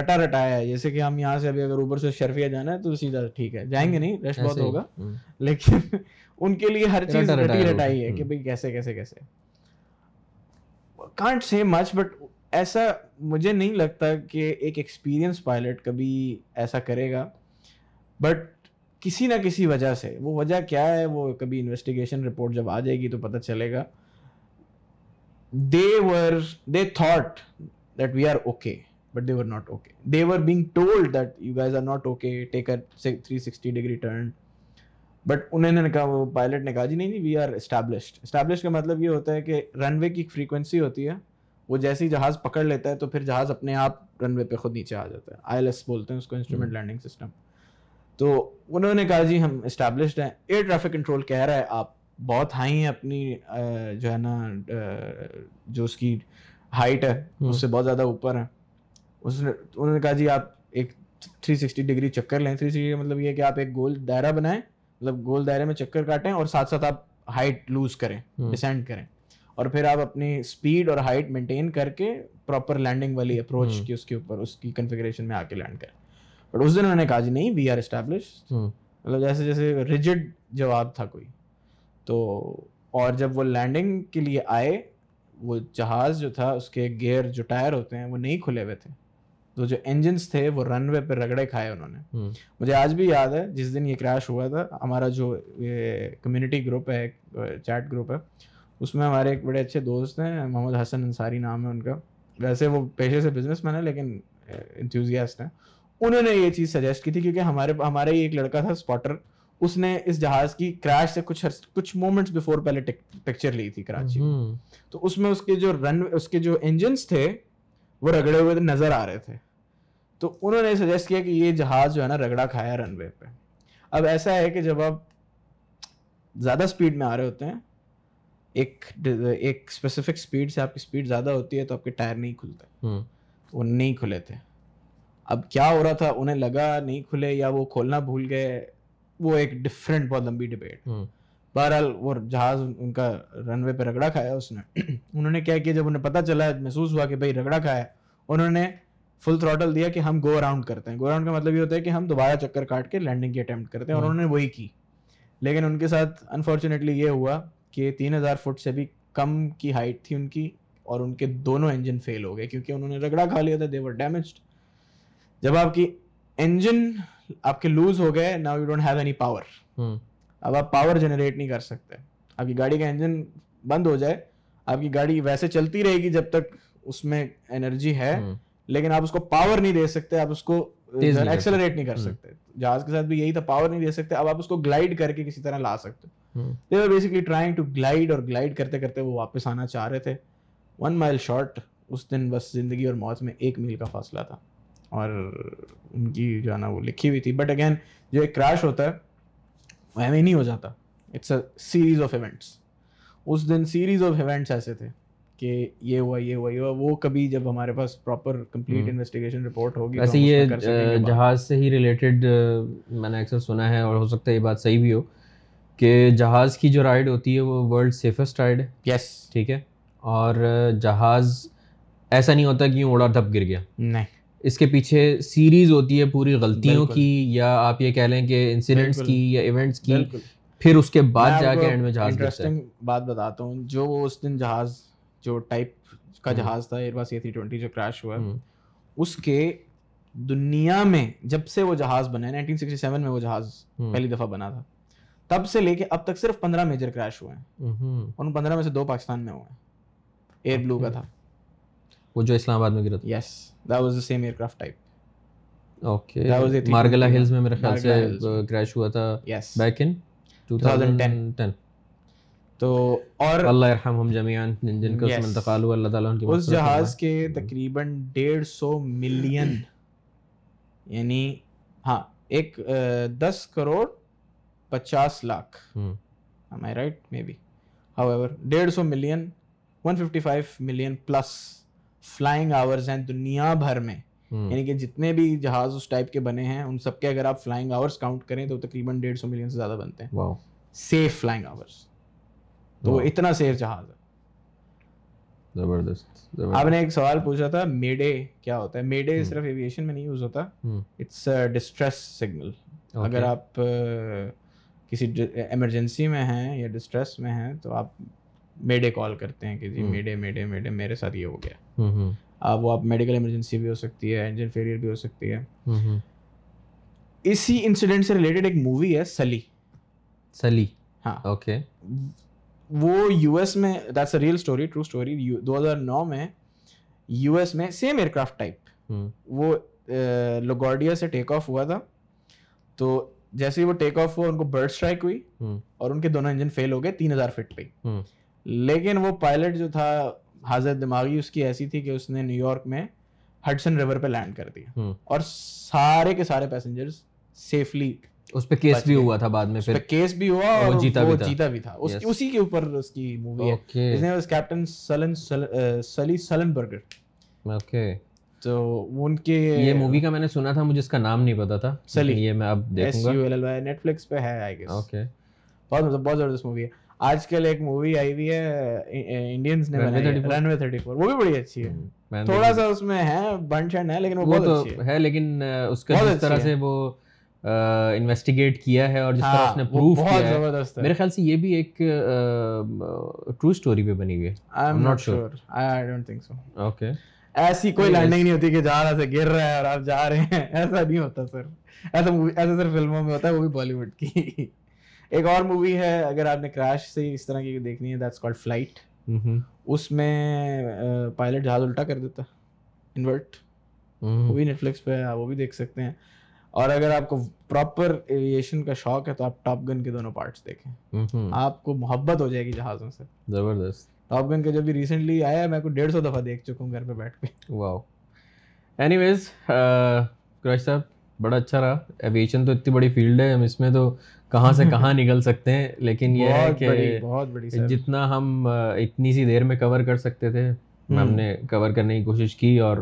رٹا رٹایا ہے۔ جیسے کہ ہم یہاں سے ابھی اگر اوپر سے شرفیہ جانا ہے تو سیدھا ٹھیک ہے۔ جائیں گے نہیں؟ رش بہت ہوگا۔ لیکن ان کے لیے ہر چیز رٹی رٹائی ہے کہ بھائی کیسے کیسے کیسے۔ کانٹ سے مچ بٹ ایسا مجھے نہیں لگتا کہ ایک ایکسپیرئنس پائلٹ کبھی ایسا کرے گا۔ بٹ کسی نہ کسی وجہ سے۔ وہ وجہ کیا ہے؟ وہ کبھی انویسٹیگیشن رپورٹ جب آ جائے گی تو پتہ چلے گا۔ They were they thought that we are okay but they were not okay. They were being told that you guys are not okay take a say 360 degree turn. But انہوں نے کہا وہ پائلٹ نے کہا جی نہیں نہیں وی آر اسٹیبلشڈ اسٹیبلش کا مطلب یہ ہوتا ہے کہ رن وے کی فریکوینسی ہوتی ہے وہ جیسے ہی جہاز پکڑ لیتا ہے تو پھر جہاز اپنے آپ رن وے پہ خود نیچے آ جاتا ہے آئی ایل ایس بولتے ہیں اس کو انسٹرومنٹ لینڈنگ سسٹم تو انہوں نے کہا جی ہم اسٹیبلشڈ ہیں ایئر ٹریفک کنٹرول کہہ رہا ہے آپ بہت ہائی ہیں اپنی جو ہے نا جو اس کی ہائٹ ہے اس سے بہت زیادہ اوپر ہیں۔ اس نے انہوں نے کہا جی آپ ایک تھری سکسٹی ڈگری چکر لیں۔ تھری سکسٹی مطلب یہ کہ آپ ایک گول دائرہ بنائیں مطلب گول دائرے میں چکر کاٹیں اور ساتھ ساتھ آپ ہائٹ لوز کریں ڈسینڈ کریں۔ اور پھر آپ اپنی اسپیڈ اور ہائٹ مینٹین کر کے پراپر لینڈنگ والی اپروچ کی اس کے اوپر اس کی کنفیگریشن میں آ کے لینڈ کریں۔ بٹ اس دن انہوں نے کہا جی نہیں وی آر اسٹیبلش مطلب جیسے جیسے ریجڈ جواب تھا کوئی۔ تو اور جب وہ لینڈنگ کے لیے آئے وہ جہاز جو تھا اس کے گیئر جو ٹائر ہوتے ہیں وہ نہیں کھلے ہوئے تھے۔ تو جو انجنس تھے وہ رن وے پہ رگڑے کھائے انہوں نے۔ مجھے آج بھی یاد ہے جس دن یہ کریش ہوا تھا ہمارا جو یہ کمیونٹی گروپ ہے چیٹ گروپ ہے اس میں ہمارے ایک بڑے اچھے دوست ہیں محمد حسن انصاری نام ہے ان کا۔ ویسے وہ پیشے سے بزنس مین ہے لیکن انتھیوزیاسٹ ہیں۔ انہوں نے یہ چیز سجیسٹ کی تھی کیونکہ ہمارے ہمارا ہی ایک لڑکا تھا اسپاٹر اس نے اس جہاز کی کریش سے کچھ کچھ مومنٹس بفور پہلے پکچر لی تھی کراچی تو اس میں اس کے جو رن اس کے جو انجنس تھے وہ رگڑے ہوئے نظر آ رہے تھے۔ تو انہوں نے سجیسٹ کیا کہ یہ جہاز جو ہے نا رگڑا کھایا رن وے پہ۔ اب ایسا ہے کہ جب آپ زیادہ اسپیڈ میں آ رہے ہوتے ہیں ایک ایک اسپیسیفک اسپیڈ سے آپ کی اسپیڈ زیادہ ہوتی ہے تو آپ کے ٹائر نہیں کھلتے۔ وہ نہیں کھلے تھے۔ اب کیا ہو رہا تھا؟ انہیں لگا نہیں کھلے یا وہ کھولنا بھول گئے۔ وہ ایک ڈفرینٹ بہت لمبی ڈبیٹ بہرحال وہ جہاز ان کا رن وے پہ رگڑا کھایا اس نے۔ *clears throat* انہوں نے کیا کیا؟ جب انہیں پتا چلا محسوس ہوا کہ بھائی رگڑا کھایا انہوں نے فل تھروٹل دیا کہ ہم گو اراؤنڈ کرتے ہیں۔ گو اراؤنڈ کا مطلب یہ ہوتا ہے کہ ہم دوبارہ چکر کاٹ کے لینڈنگ کی اٹمپٹ کرتے ہیں۔ اور انہوں نے وہی کی۔ لیکن ان کے ساتھ انفارچونیٹلی یہ ہوا کہ تین ہزار فٹ سے بھی کم کی ہائٹ تھی ان کی اور ان کے دونوں انجن فیل ہو گئے۔ کیونکہ انہوں نے رگڑا کھا لیا تھا دیور ڈیمیجڈ جب آپ کی انجن آپ کے لوز ہو گئے نا you don't have any power اب آپ پاور جنریٹ نہیں کر سکتے۔ آپ کی گاڑی کا انجن بند ہو جائے آپ کی گاڑی ویسے چلتی رہے گی جب تک اس میں انرجی ہے لیکن آپ اس کو پاور نہیں دے سکتے آپ اس کو ایکسلریٹ نہیں کر سکتے۔ جہاز کے ساتھ بھی یہی تھا پاور نہیں دے سکتے اب آپ اس کو گلائڈ کر کے کسی طرح لا سکتے۔ بیسکلی ٹرائنگ ٹو گلائڈ اور گلائڈ کرتے کرتے وہ واپس آنا چاہ رہے تھے۔ ون مائل شارٹ اس دن بس زندگی اور موت میں ایک میل کا فاصلہ تھا۔ اور ان کی جو ہے نا وہ لکھی ہوئی تھی۔ بٹ اگین جو ایک کریش ہوتا ہے وہ ہمیں نہیں ہو جاتا۔ It's a series of events اس دن سیریز آف ایونٹس ایسے تھے کہ یہ ہوا یہ ہوا یہ ہوا۔ وہ کبھی جب ہمارے پاس پراپر کمپلیٹ انویسٹیگیشن رپورٹ ہوگی ویسے یہ جہاز سے ہی ریلیٹڈ میں نے اکثر سنا ہے اور ہو سکتا ہے یہ بات صحیح بھی ہو کہ جہاز کی جو رائڈ ہوتی ہے وہ ورلڈ سیفسٹ رائڈ ہے۔ یس ٹھیک ہے؟ اور جہاز ایسا نہیں ہوتا کہ اڑا دھپ گر گیا۔ نہیں۔ اس کے پیچھے سیریز ہوتی ہے پوری غلطیوں کی یا آپ یہ کہہ لیں کہ انسیڈنٹس کی یا ایونٹس کی پھر اس کے بعد جا کے اینڈ میں جہاز انٹرسٹنگ بات بتاتا ہوں۔ جو اس دن جہاز جو ٹائپ کا جہاز تھا Airbus A three twenty جو کریش ہوا اس کے دنیا میں جب سے وہ جہاز بنا نائنٹین سکسٹی سیون میں وہ جہاز پہلی دفعہ بنا تھا تب سے لے کے اب تک صرف پندرہ میجر کریش ہوئے ہیں۔ ان پندرہ میں سے دو پاکستان میں ہوئے ہیں۔ ایئر بلو کا تھا۔ وہ جو اسلام آباد میں گرا تھا۔ Yes that was the same aircraft type okay Margalla hills میں میرے خیال سے کریش ہوا تھا یس بیک ان 2010 تو اور اللہ یرحمہم جمیعا جن کا اس انتقال ہوا اللہ تعالیٰ ان کی اس جہاز کے تقریباً ڈیڑھ سو ملین یعنی ہاں ایک دس کروڑ پچاس lakh. am I right? Maybe. However ڈیڑھ سو million one fifty five million plus flying hours ہیں دنیا بھر میں. یعنی کہ جتنے بھی جہاز اس ٹائپ کے بنے ہیں ان سب کے اگر آپ فلائنگ آورس کاؤنٹ کریں تو تقریباً ڈیڑھ سو ملین سے زیادہ بنتے ہیں. سیف فلائنگ آورس تو وہ اتنا سیف جہاز ہے. زبردست آپ نے ایک سوال پوچھا تھا میڈے کیا ہوتا ہے؟ میڈے صرف ایویشن میں نہیں یوز ہوتا. اٹس ڈسٹریس سگنل اگر آپ کسی ایمرجنسی میں ہیں یا ڈسٹریس میں ہیں تو آپ میڈے کال کرتے ہیں کہ جی میڈے میڈے میڈے میرے ساتھ یہ ہو گیا. اب وہ آپ میڈیکل ایمرجنسی بھی ہو سکتی ہے انجن فیلئر بھی ہو سکتی ہے۔ اسی انسیڈنٹ سے ریلیٹڈ ایک مووی ہے سلی۔ سلی۔ ہاں۔ اوکے وہ یو ایس میں that's a real story true story دو ہزار نو میں یو ایس میں سیم ایئر کرافٹ ٹائپ وہ لوگارڈیا سے ٹیک آف ہوا تھا۔ تو جیسے ہی وہ ٹیک آف ہوا ان کو برڈ اسٹرائک ہوئی۔ اور ان کے دونوں انجن فیل ہو گئے تین ہزار فٹ پہ۔ لیکن وہ پائلٹ جو تھا حاضر دماغی اس کی ایسی تھی کہ اس نے نیو یارک میں ہڈسن ریور پہ لینڈ کر دیا اور سارے کے سارے پیسنجرز سیفلی اس پہ کیس بھی ہوا تھا بعد میں پھر۔ کیس بھی ہوا اور جیتا بھی تھا۔ جیتا بھی تھا۔ اسی کے اوپر اس کی مووی ہے۔ اس نے اس کیپٹن سلن سلی سلن برگر اوکے تو ان کے یہ مووی کا میں نے سنا تھا مجھے اس کا نام نہیں پتا تھا۔ سلی۔ یہ میں اب دیکھوں گا۔ S U L L Y Netflix پہ ہے آئی گیس اوکے بہت بہت زبردست مووی ہے۔ آج کل ایک مووی آئی ہوئی ہے انڈینس نے رن وے تھرٹی فور وہ بھی بڑی اچھی ہے۔ تھوڑا سا اس میں ہے بن شن ہے لیکن وہ بہت اچھی ہے۔ لیکن اس کا جس طرح سے وہ انویسٹیگیٹ کیا ہے اور جس طرح اس نے پروف کیا ہے۔ میرے خیال سے یہ بھی ایک ٹرو اسٹوری پہ بنی ہوئی ہے۔ I'm not sure I don't think so okay ایسی کوئی لینڈنگ نہیں ہوتی کہ جا رہا سے گر رہا ہے اور آپ جا رہے ہیں۔ *laughs* ایسا نہیں ہوتا سر ایسا ایسا صرف فلموں میں ہوتا ہے وہ بھی بالی ووڈ کی۔ *laughs* ایک اور مووی ہے اگر آپ نے کریش سے اس طرح کی دیکھنی ہے دیٹس کالڈ فلائٹ اس میں پائلٹ جہاز الٹا کر دیتا انورٹ وہ بھی نیٹ فلکس پہ ہے وہ بھی دیکھ سکتے ہیں۔ اور اگر آپ کو پراپر ایویشن کا شوق ہے تو آپ ٹاپ گن کے دونوں پارٹس دیکھیں۔ آپ کو محبت ہو جائے گی جہازوں سے۔ زبردست۔ ٹاپ گن کا جب بھی ریسنٹلی آیا ہے میں کو ڈیڑھ سو دفعہ دیکھ چکا ہوں گھر پہ بیٹھ کے۔ واو اینی ویز قریش صاحب بڑا اچھا رہا۔ ایویشن تو اتنی بڑی فیلڈ ہے ہم اس میں تو کہاں سے *laughs* کہاں نکل سکتے ہیں لیکن یہ ہے کہ بہت بڑی جتنا ہم اتنی سی دیر میں کور کر سکتے تھے۔ ہم نے کور کرنے کی کوشش کی اور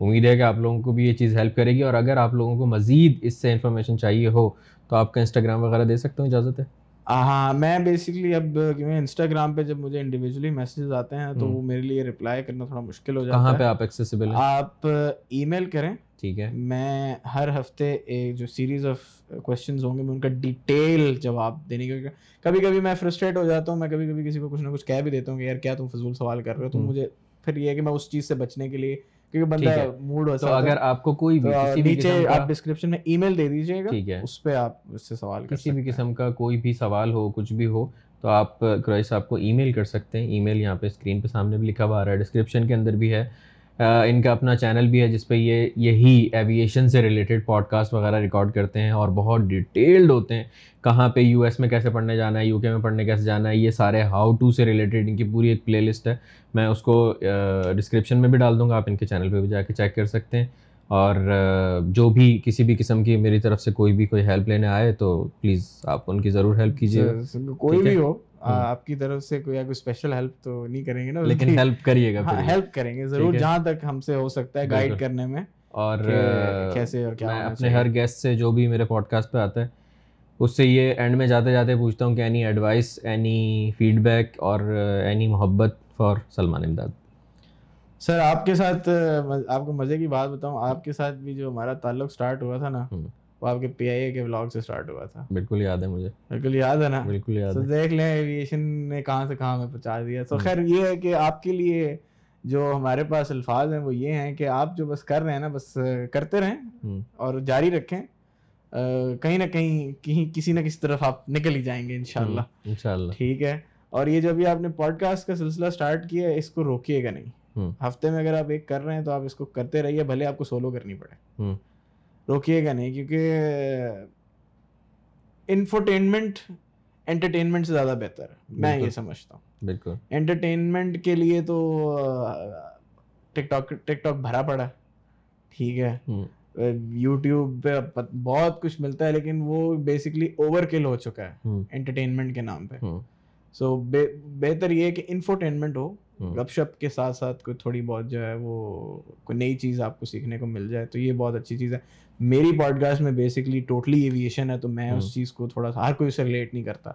امید ہے کہ آپ لوگوں کو بھی یہ چیز ہیلپ کرے گی۔ اور اگر آپ لوگوں کو مزید اس سے انفارمیشن چاہیے ہو تو آپ کا انسٹاگرام وغیرہ دے سکتے ہوں اجازت ہے؟ ہاں میں بیسکلی اب انسٹاگرام پہ جب مجھے انڈیویجولی میسیجز آتے ہیں تو وہ میرے لیے رپلائی کرنا تھوڑا مشکل ہو جاتا ہے کہاں پہ آپ ایکسیسیبل ہیں؟ آپ ای میل کریں۔ ٹھیک ہے۔ میں ہر ہفتے ایک جو سیریز آف کوشچنز ہوں گے میں ان کا ڈیٹیل جواب دینے کی کبھی کبھی میں فرسٹریٹ ہو جاتا ہوں میں کبھی کبھی کسی کو کچھ نہ کچھ کہہ بھی دیتا ہوں کہ یار کیا تم فضول سوال کر رہے ہو۔ تو مجھے پھر یہ کہ میں اس چیز سے بچنے کے لیے کیونکہ بندہ موڈ تو اگر آپ کو کوئی بھی کسی بھی نیچے آپ ڈسکرپشن میں ای میل دے دیجیے گا ہے۔ اس پہ آپ اس سے سوال کسی بھی قسم کا کوئی بھی سوال ہو کچھ بھی ہو تو آپ کروئی صاحب کو ای میل کر سکتے ہیں۔ ای میل یہاں پہ اسکرین پہ سامنے بھی لکھا ہوا آ رہا ہے۔ ڈسکرپشن کے اندر بھی ہے۔ ان کا اپنا چینل بھی ہے جس پہ یہ یہی ایویشن سے ریلیٹڈ پوڈ کاسٹ وغیرہ ریکارڈ کرتے ہیں اور بہت ڈیٹیلڈ ہوتے ہیں کہاں پہ یو ایس میں کیسے پڑھنے جانا ہے یو کے میں پڑھنے کیسے جانا ہے یہ سارے ہاؤ ٹو سے ریلیٹڈ ان کی پوری ایک پلے لسٹ ہے۔ میں اس کو ڈسکرپشن میں بھی ڈال دوں گا آپ ان کے چینل پہ بھی جا کے چیک کر سکتے ہیں۔ اور جو بھی کسی بھی قسم کی میری طرف سے کوئی بھی کوئی ہیلپ لینے آئے تو پلیز آپ ان کی ضرور ہیلپ کیجیے۔ کوئی بھی ہو۔ آپ کی طرف سے کوئی کوئی اسپیشل ہیلپ تو نہیں کریں گے نا؟ لیکن *laughs* ہیلپ کریے گا ہیلپ کریں گے ضرور۔ جہاں تک ہم سے ہو سکتا ہے گائیڈ کرنے میں اور کیسے اور کیا اپنے ہر گیسٹ سے جو بھی میرے پوڈ کاسٹ پہ آتا ہے اس سے یہ اینڈ میں جاتے جاتے پوچھتا ہوں کہ any advice any feedback اور اینی محبت فار سلمان امداد سر آپ کے ساتھ آپ کو مزے کی بات بتاؤں آپ کے ساتھ بھی جو ہمارا تعلق اسٹارٹ ہوا تھا نا وہ آپ کے پی آئی اے کے بلاگ سے اسٹارٹ ہوا تھا۔ بالکل یاد ہے مجھے۔ بالکل یاد ہے نا؟ بالکل یاد تو دیکھ لیں ایویشن نے کہاں سے کہاں میں پہنچا دیا۔ تو خیر یہ ہے کہ آپ کے لیے جو ہمارے پاس الفاظ ہیں وہ یہ ہیں کہ آپ جو بس کر رہے ہیں نا بس کرتے رہیں اور جاری رکھیں۔ کہیں نہ کہیں کہیں کسی نہ کسی طرف آپ نکل ہی جائیں گے ان شاء اللہ ان شاء اللہ ٹھیک ہے۔ اور یہ جو ابھی آپ نے پوڈ کاسٹ کا سلسلہ اسٹارٹ کیا ہے اس کو روکیے گا نہیں۔ ہفتے میں اگر آپ ایک کر رہے ہیں تو آپ اس کو کرتے رہیے بھلے آپ کو سولو کرنی پڑے۔ روکیے گا نہیں کیونکہ انفرٹینمنٹ انٹرٹینمنٹ سے زیادہ بہتر ہے۔ میں یہ سمجھتا ہوں۔ بالکل۔ انٹرٹینمنٹ کے لیے تو ٹک ٹاک ٹک ٹاک بھرا پڑا ٹھیک ہے۔ یوٹیوب پہ بہت کچھ ملتا ہے لیکن وہ بیسکلی اوور کل ہو چکا ہے۔ انٹرٹینمنٹ کے نام پہ۔ سو بہتر یہ کہ انفرٹینمنٹ ہو گپ شپ کے ساتھ ساتھ کوئی تھوڑی بہت جو ہے وہ کوئی نئی چیز آپ کو سیکھنے کو مل جائے تو یہ بہت اچھی چیز ہے۔ میری پوڈ کاسٹ میں بیسکلی ٹوٹلی ایویشن ہے تو میں اس چیز کو تھوڑا سا ہر کوئی اسے ریلیٹ نہیں کرتا۔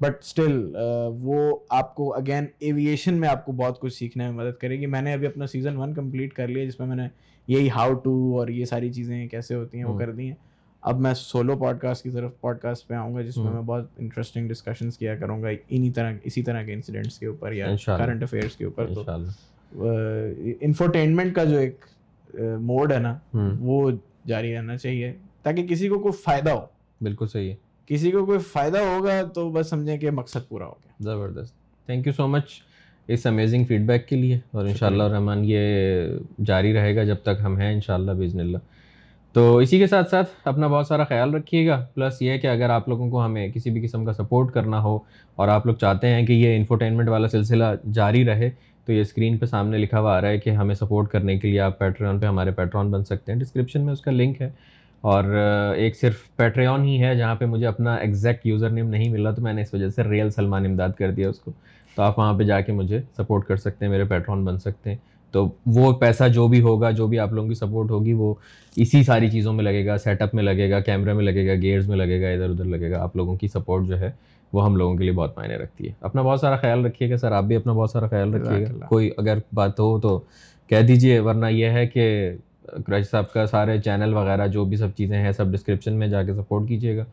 بٹ اسٹل وہ آپ کو اگین ایویشن میں آپ کو بہت کچھ سیکھنے میں مدد کرے گی۔ میں نے ابھی اپنا سیزن ون کمپلیٹ کر لیا جس میں میں نے یہی ہاؤ ٹو اور یہ ساری چیزیں کیسے ہوتی ہیں وہ کر دی ہیں۔ اب میں سولو پوڈ کاسٹ کی طرف پوڈ کاسٹ پہ آؤں گا جس میں میں بہت انٹرسٹنگ ڈسکشنس کیا کروں گا انہی طرح اسی طرح کے انسیڈنٹس کے اوپر یا کرنٹ افیئرس کے اوپر۔ تو انفرٹینمنٹ کا جو ایک موڈ ہے نا وہ جاری رہنا چاہیے تاکہ کسی کو کوئی فائدہ ہو۔ بالکل صحیح ہے۔ کسی کو کوئی فائدہ ہوگا تو بس سمجھیں کہ مقصد پورا ہو گیا۔ زبردست۔ تھینک یو سو مچ اس امیزنگ فیڈ بیک کے لیے اور ان شاء اللہ رحمان یہ جاری رہے گا جب تک ہم ہیں ان شاء اللہ۔ بزن اللہ تو اسی کے ساتھ ساتھ اپنا بہت سارا خیال رکھیے گا۔ پلس یہ کہ اگر آپ لوگوں کو ہمیں کسی بھی قسم کا سپورٹ کرنا ہو اور آپ لوگ چاہتے ہیں کہ یہ انفرٹینمنٹ والا سلسلہ جاری رہے تو یہ اسکرین پہ سامنے لکھا ہوا آ رہا ہے کہ ہمیں سپورٹ کرنے کے لیے آپ پیٹریون پہ ہمارے پیٹرون بن سکتے ہیں۔ ڈسکرپشن میں اس کا لنک ہے اور ایک صرف پیٹریون ہی ہے جہاں پہ مجھے اپنا ایگزیکٹ یوزر نیم نہیں ملا تو میں نے اس وجہ سے ریئل سلمان امداد کر دیا اس کو۔ تو آپ وہاں پہ جا کے مجھے سپورٹ کر سکتے ہیں، میرے پیٹرون بن سکتے ہیں۔ تو وہ پیسہ جو بھی ہوگا، جو بھی آپ لوگوں کی سپورٹ ہوگی، وہ اسی ساری چیزوں میں لگے گا سیٹ اپ میں لگے گا کیمرے میں لگے گا گیئرز میں لگے گا، ادھر ادھر لگے گا۔ آپ لوگوں کی سپورٹ جو ہے وہ ہم لوگوں کے لیے بہت معنی رکھتی ہے۔ اپنا بہت سارا خیال رکھیے گا سر آپ بھی اپنا بہت سارا خیال رکھیے گا۔ کوئی اگر بات ہو تو کہہ دیجیے ورنہ یہ ہے کہ کرش صاحب کا سارے چینل وغیرہ جو بھی سب چیزیں ہیں سب ڈسکرپشن میں جا کے سپورٹ کیجیے گا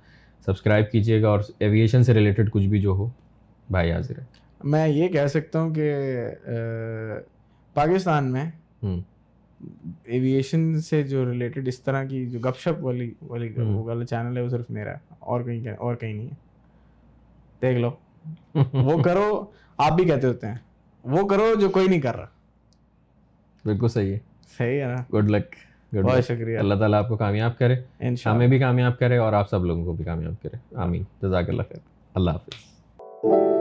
سبسکرائب کیجیے گا اور ایویشن سے ریلیٹڈ کچھ بھی جو ہو بھائی حاضر ہے۔ میں یہ کہہ سکتا ہوں کہ پاکستان میں ایویشن سے جو ریلیٹڈ اس طرح کی جو گپ شپ والی والی وہ والا چینل ہے وہ صرف میرا ہے۔ اور کہیں اور کہیں نہیں ہے۔ دیکھ لو۔ *laughs* وہ کرو آپ بھی کہتے ہوتے ہیں۔ وہ کرو جو کوئی نہیں کر رہا۔ بالکل صحیح ہے۔ صحیح ہے نا۔ گڈ لک گڈ بہت شکریہ۔ اللہ تعالیٰ آپ کو کامیاب کرے۔ ہمیں بھی کامیاب کرے اور آپ سب لوگوں کو بھی کامیاب کرے۔ آمین۔ جزاک اللہ خیر۔ اللہ حافظ۔